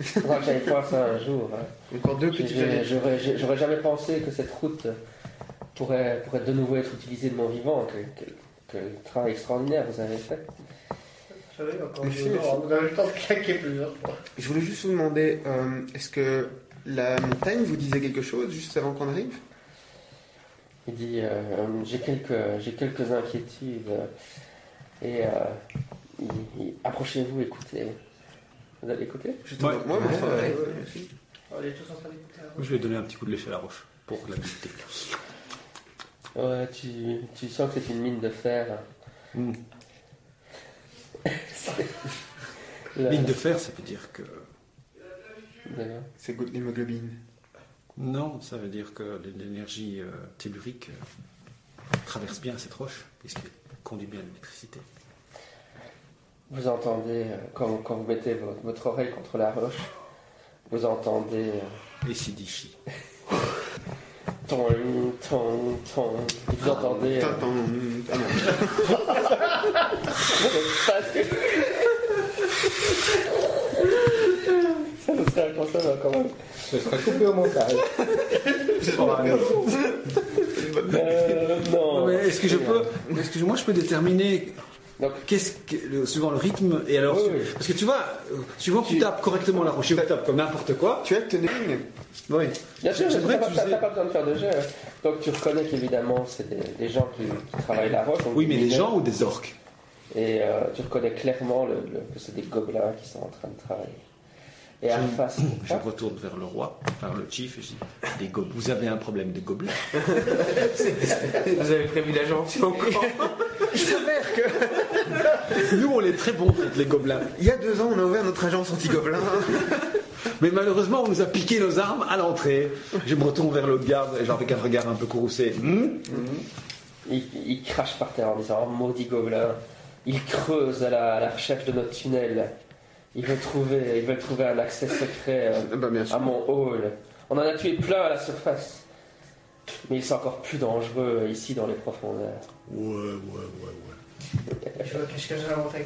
Faudra que j'aille voir ça un jour. hein. Encore deux années. J'aurais jamais pensé que cette route pourrait, pourrait de nouveau être utilisée de mon vivant. Quel, quel- quel travail extraordinaire vous avez fait. Vous savez, encore Merci, deux merci. ans, on a eu le temps de claquer plusieurs fois. Je voulais juste vous demander, euh, est-ce que la montagne vous disait quelque chose juste avant qu'on arrive? Il dit euh, J'ai quelques, j'ai quelques inquiétudes. euh, et euh, approchez-vous, écoutez. Vous allez écouter? Ouais. Ouais, moi. Ouais. On est tous en train d'écouter la Moi, je vais donner un petit coup de lèche à la roche pour l'habilité. Ouais, tu, tu sens que c'est une mine de fer. Hmm. La- Ligne de fer, ça veut dire que. C'est l'hémoglobine. Non, ça veut dire que l'énergie euh, tellurique euh, traverse bien cette roche, puisqu'elle conduit bien l'électricité. Vous entendez, euh, quand, quand vous mettez votre, votre oreille contre la roche, vous entendez euh, Et c'est diffi. ton, ton, ton. Et vous entendez. euh, Tintin, ah non. Ça nous serait inconscient quand même. Ce sera coupé au montage. Euh, non. Non, est-ce que je peux, est-ce que moi je peux déterminer Donc- qu'est-ce que, le- suivant le rythme et alors Oui, su- oui. parce que tu vois, euh, suivant que tu tapes correctement la roche, tu tapes comme n'importe quoi. Tu as que ligne Oui. Bien sûr, J'aimerais t'as pas, que tu faisais- t'as pas besoin de faire de hein. Donc tu reconnais qu'évidemment c'est des, des gens qui, qui travaillent la roche. Oui, mais des gens ou des orques Et euh, tu reconnais clairement le, le- que c'est des gobelins qui sont en train de travailler. Et en Je- face, Je retourne vers le roi, vers le chief, et je dis Vous avez un problème de gobelins Vous avez prévu la quand Il s'avère que Nous, on est très bons contre les gobelins. il y a deux ans, on a ouvert notre agence anti-gobelin. Mais malheureusement, on nous a piqué nos armes à l'entrée. Je me retourne vers l'autre garde, et genre avec un regard un peu courroucé. Hmm? Il, il crache par terre en disant Oh, maudit gobelin, il creuse à la, à la recherche de notre tunnel. Il veut trouver, il veut trouver un accès secret euh, bah, bien à mon hall. On en a tué plein à la surface. Mais ils sont encore plus dangereux ici dans les profondeurs. Ouais, ouais, ouais, ouais. Je vais cacher la montagne.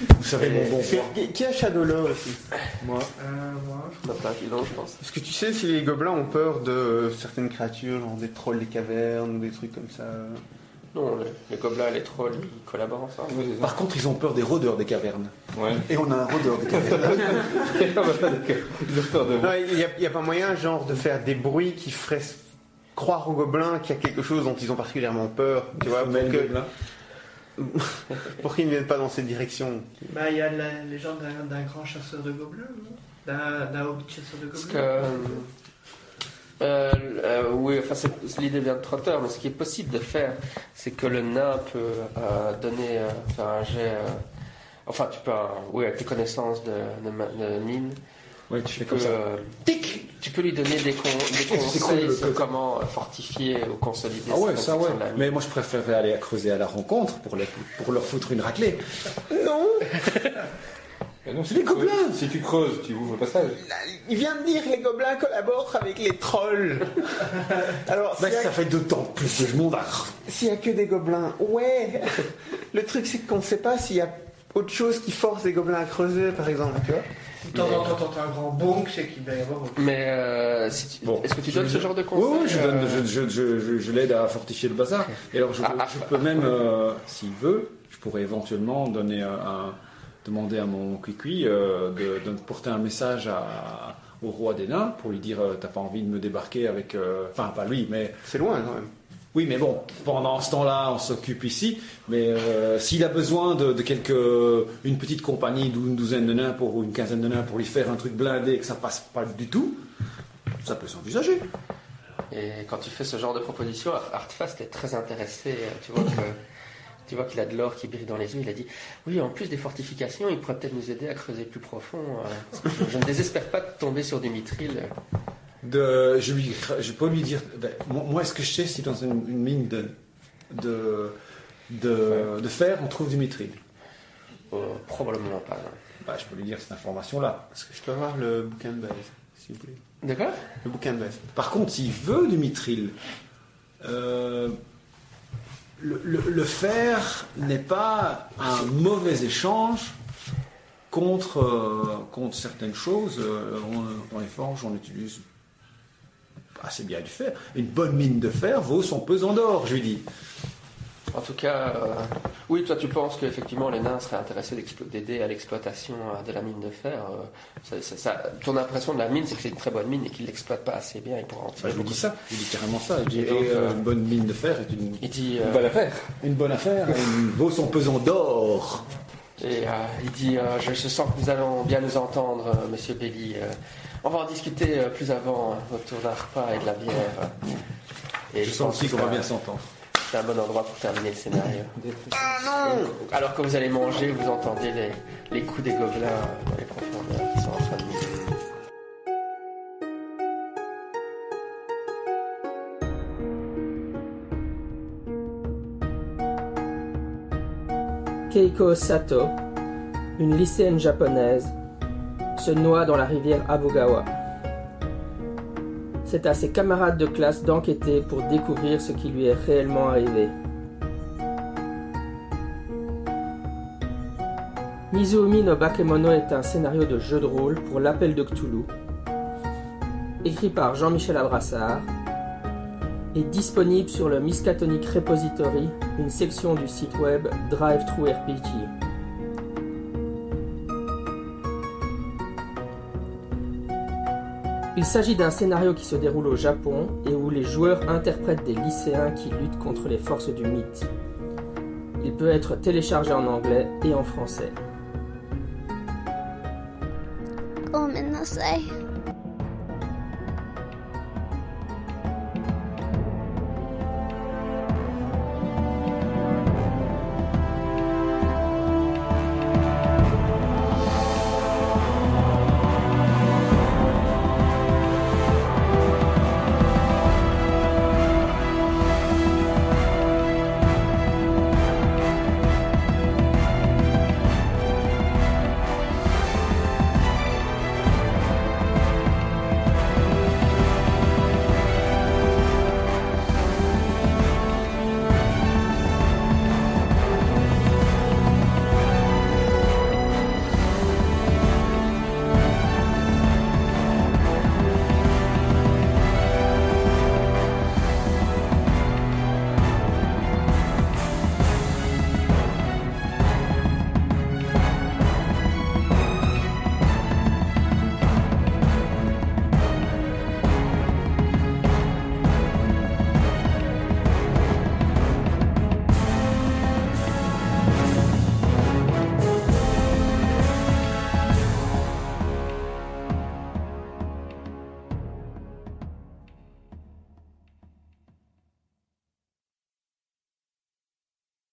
Vous savez, mon bon roi. Qui, qui a Shadowlore ici Moi. Euh, moi, Non, pas je pense. Est-ce que tu sais si les gobelins ont peur de euh, certaines créatures, genre des trolls des cavernes ou des trucs comme ça Non, les, les gobelins et les trolls, ils collaborent ensemble. Par contre, ils ont peur des rôdeurs des cavernes. Ouais. Et on a un rôdeur des cavernes. Ils ont peur de Non, il n'y a, il y a pas moyen, genre, de faire des bruits qui feraient croire aux gobelins qu'il y a quelque chose dont ils ont particulièrement peur, tu vois, pour que- qu'ils ne viennent pas dans cette direction. bah, il y a la légende d'un grand chasseur de gobelins, non? D'un hobbit chasseur de gobelins. Euh, euh, oui, enfin, l'idée vient de Trotter, mais ce qui est possible de faire, c'est que le nain peut euh, donner faire un jet. enfin, tu peux, oui, avec tes connaissances de, de, de Ouais, tu tu fais peux, comme ça. euh, tu peux lui donner des, con- des cool, conseils sur comment fortifier ou consolider Ah ouais, ça ouais. Mais moi, je préférerais aller à creuser à la rencontre pour, les- pour leur foutre une raclée. Non Et non, si Les tu creuses- gobelins Si tu creuses, tu ouvres le passage. Il vient de dire que les gobelins collaborent avec les trolls. Alors, Bah, a- ça fait d'autant plus que je monte à... s'il n'y a que des gobelins, ouais Le truc, c'est qu'on ne sait pas s'il y a autre chose qui force les gobelins à creuser, par exemple, tu vois De temps en temps, t'entends un grand bonk, c'est qu'il va y avoir. Mais euh, si tu- Bon. est-ce que tu donnes Je- ce genre de Oui, conseils oui, je, donne- euh, je, je, je, je- je l'aide à fortifier le bazar. Et alors, je, Ah, ah, je peux même, euh, s'il veut, je pourrais éventuellement donner un, un- demander à mon cuicui euh, de, porter un message à, au roi des nains pour lui dire euh, T'as pas envie de me débarquer avec. euh, Enfin, pas lui, mais. C'est loin, quand même. Oui, mais bon, pendant ce temps-là, on s'occupe ici. Mais euh, s'il a besoin de, de quelques, une petite compagnie d'une douzaine de nains pour, ou une quinzaine de nains pour lui faire un truc blindé et que ça passe pas du tout, ça peut s'envisager. Et quand tu fais ce genre de proposition, Artfast est très intéressé. Tu vois que tu vois qu'il a de l'or qui brille dans les yeux. Il a dit oui, en plus des fortifications, il pourrait peut-être nous aider à creuser plus profond. euh, je, je ne désespère pas de tomber sur du mithril. De, je, lui, je peux lui dire, ben, moi, moi, ce que je sais, si dans une, une mine de, de, de, de fer, on trouve du mithril. Euh, probablement pas. Bah, je peux lui dire cette information-là. Est-ce que je peux avoir le bouquin de base, s'il vous plaît quoi? Le bouquin de base. Par contre, s'il veut du mithril, euh, le, le- le fer n'est pas un mauvais échange contre, euh, certaines choses. Euh, on- dans les forges, on utilise assez bien du fer. Une bonne mine de fer vaut son pesant d'or, je lui dis. En tout cas, euh, Oui, toi tu penses qu'effectivement les nains seraient intéressés d'aider à l'exploitation euh, de la mine de fer. euh, ça- ton impression de la mine, c'est que c'est une très bonne mine et qu'ils l'exploitent pas assez bien. Ils pourraient en Bah, tirer je vous beaucoup. dis ça, je vous dis carrément ça. Je dis, Et et, euh, une bonne mine de fer est une, Il dit, Une bonne affaire. une bonne affaire et une- vaut son pesant d'or. et, il dit, je, je sens que nous allons bien nous entendre, Monsieur Belly. euh, on va en discuter plus avant euh, autour d'un repas et de la bière. Et Je je sens aussi qu'on va bien s'entendre. C'est un bon endroit pour terminer le scénario. Donc, alors que vous allez manger, vous entendez les, les coups des gobelins dans les profondeurs qui sont en train de mourir. Keiko Sato, une lycéenne japonaise, se noie dans la rivière Abogawa. C'est à ses camarades de classe d'enquêter pour découvrir ce qui lui est réellement arrivé. Mizuumi no Bakemono est un scénario de jeu de rôle pour l'appel de Cthulhu, écrit par Jean-Michel Abrassard, est disponible sur le Miskatonic Repository, une section du site web DriveThruRPG. Il s'agit d'un scénario qui se déroule au Japon et où les joueurs interprètent des lycéens qui luttent contre les forces du mythe. Il peut être téléchargé en anglais et en français.